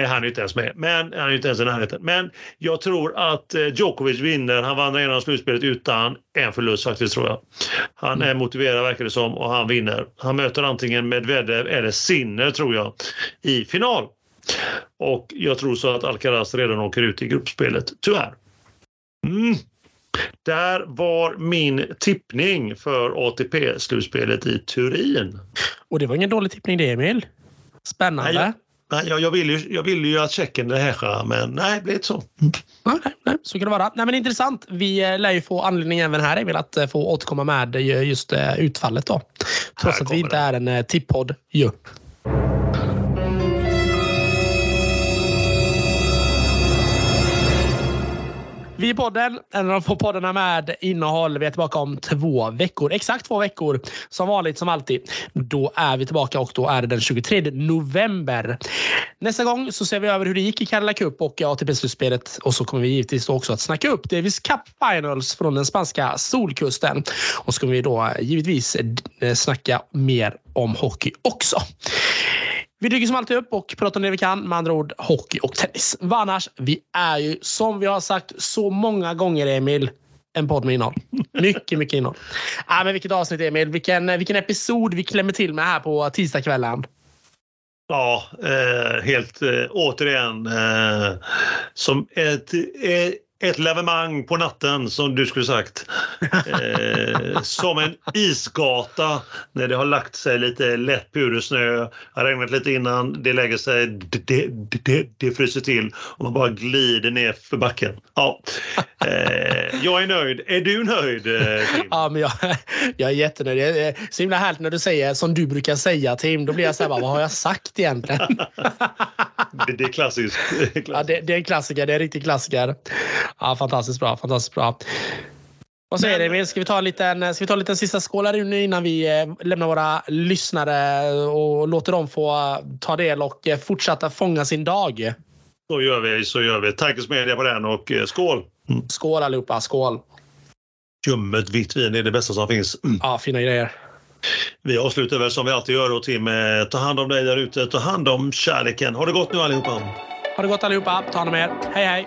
han är inte ens med, men han är inte ens i närheten. Men jag tror att Djokovic vinner, han vann redan slutspelet utan en förlust faktiskt tror jag. Han är motiverad verkar det som och han vinner. Han möter antingen Medvedev eller Sinner tror jag i final. Och jag tror så att Alcaraz redan åker ut i gruppspelet, tyvärr. Mm. Där var min tippning för ATP-slutspelet i Turin. Och det var ingen dålig tippning det, Emil. Spännande. Nej, nej, jag, jag, vill ju, jag vill ju att Tjeckien det här, men nej, det blev inte så. Nej, nej, så kan det vara. Nej, men intressant. Vi eh, lär ju få anledning även här, Emil, att eh, få återkomma med just eh, utfallet. Då. Trots att vi inte det. är en tippodd. Ju. Vi i podden, en av de få poddarna med innehåll. Vi är tillbaka om två veckor. Exakt två veckor. Som vanligt, som alltid. Då är vi tillbaka och då är det den 23 november. Nästa gång så ser vi över hur det gick i Canada Cup och ATP-slutspelet. Och så kommer vi givetvis också att snacka upp Davis Cup Finals från den spanska solkusten. Och så kommer vi då givetvis eh, snacka mer om hockey också. Vi dyker som alltid upp och pratar om det vi kan, med andra ord hockey och tennis. Vad annars? Vi är ju, som vi har sagt så många gånger, Emil, en podd med innehåll. Mycket, mycket innehåll. Ah, men vilket avsnitt, Emil. Vilken, eh, vilken episod vi klämmer till med här på tisdagskvällen. Ja, eh, helt eh, återigen eh, som ett, eh, ett lavemang på natten som du skulle sagt. Eh, som en isgata när det har lagt sig lite lätt pudersnö. Har regnat lite innan, det lägger sig, det, det, det fryser till och man bara glider ner för backen. Ja. Eh, jag är nöjd. Är du nöjd? Eh, Tim? Ja, men jag, jag är jättenöjd. Det är så himla härligt när du säger som du brukar säga Tim. Då blir jag så här, vad har jag sagt egentligen? det, det är klassiskt. Ja, det, det, är en klassiker. Det är en riktig klassiker. Ja, fantastiskt bra. Fantastiskt bra. Vad säger du Emil? Ska vi ta en liten, ska vi ta en liten sista skål här innan vi eh, lämnar våra lyssnare och låter dem få ta del och eh, fortsätta fånga sin dag? Så gör vi. Så gör vi. Tack media på den och eh, skål! Mm. Skål allihopa. Skål! Ljummet vitt vin är det bästa som finns. Mm. Ja, fina grejer. Vi avslutar väl som vi alltid gör och Tim, ta hand om dig där ute. Ta hand om kärleken. Ha det gott nu allihopa! Ha det gott allihopa. Ta hand om er. Hej hej!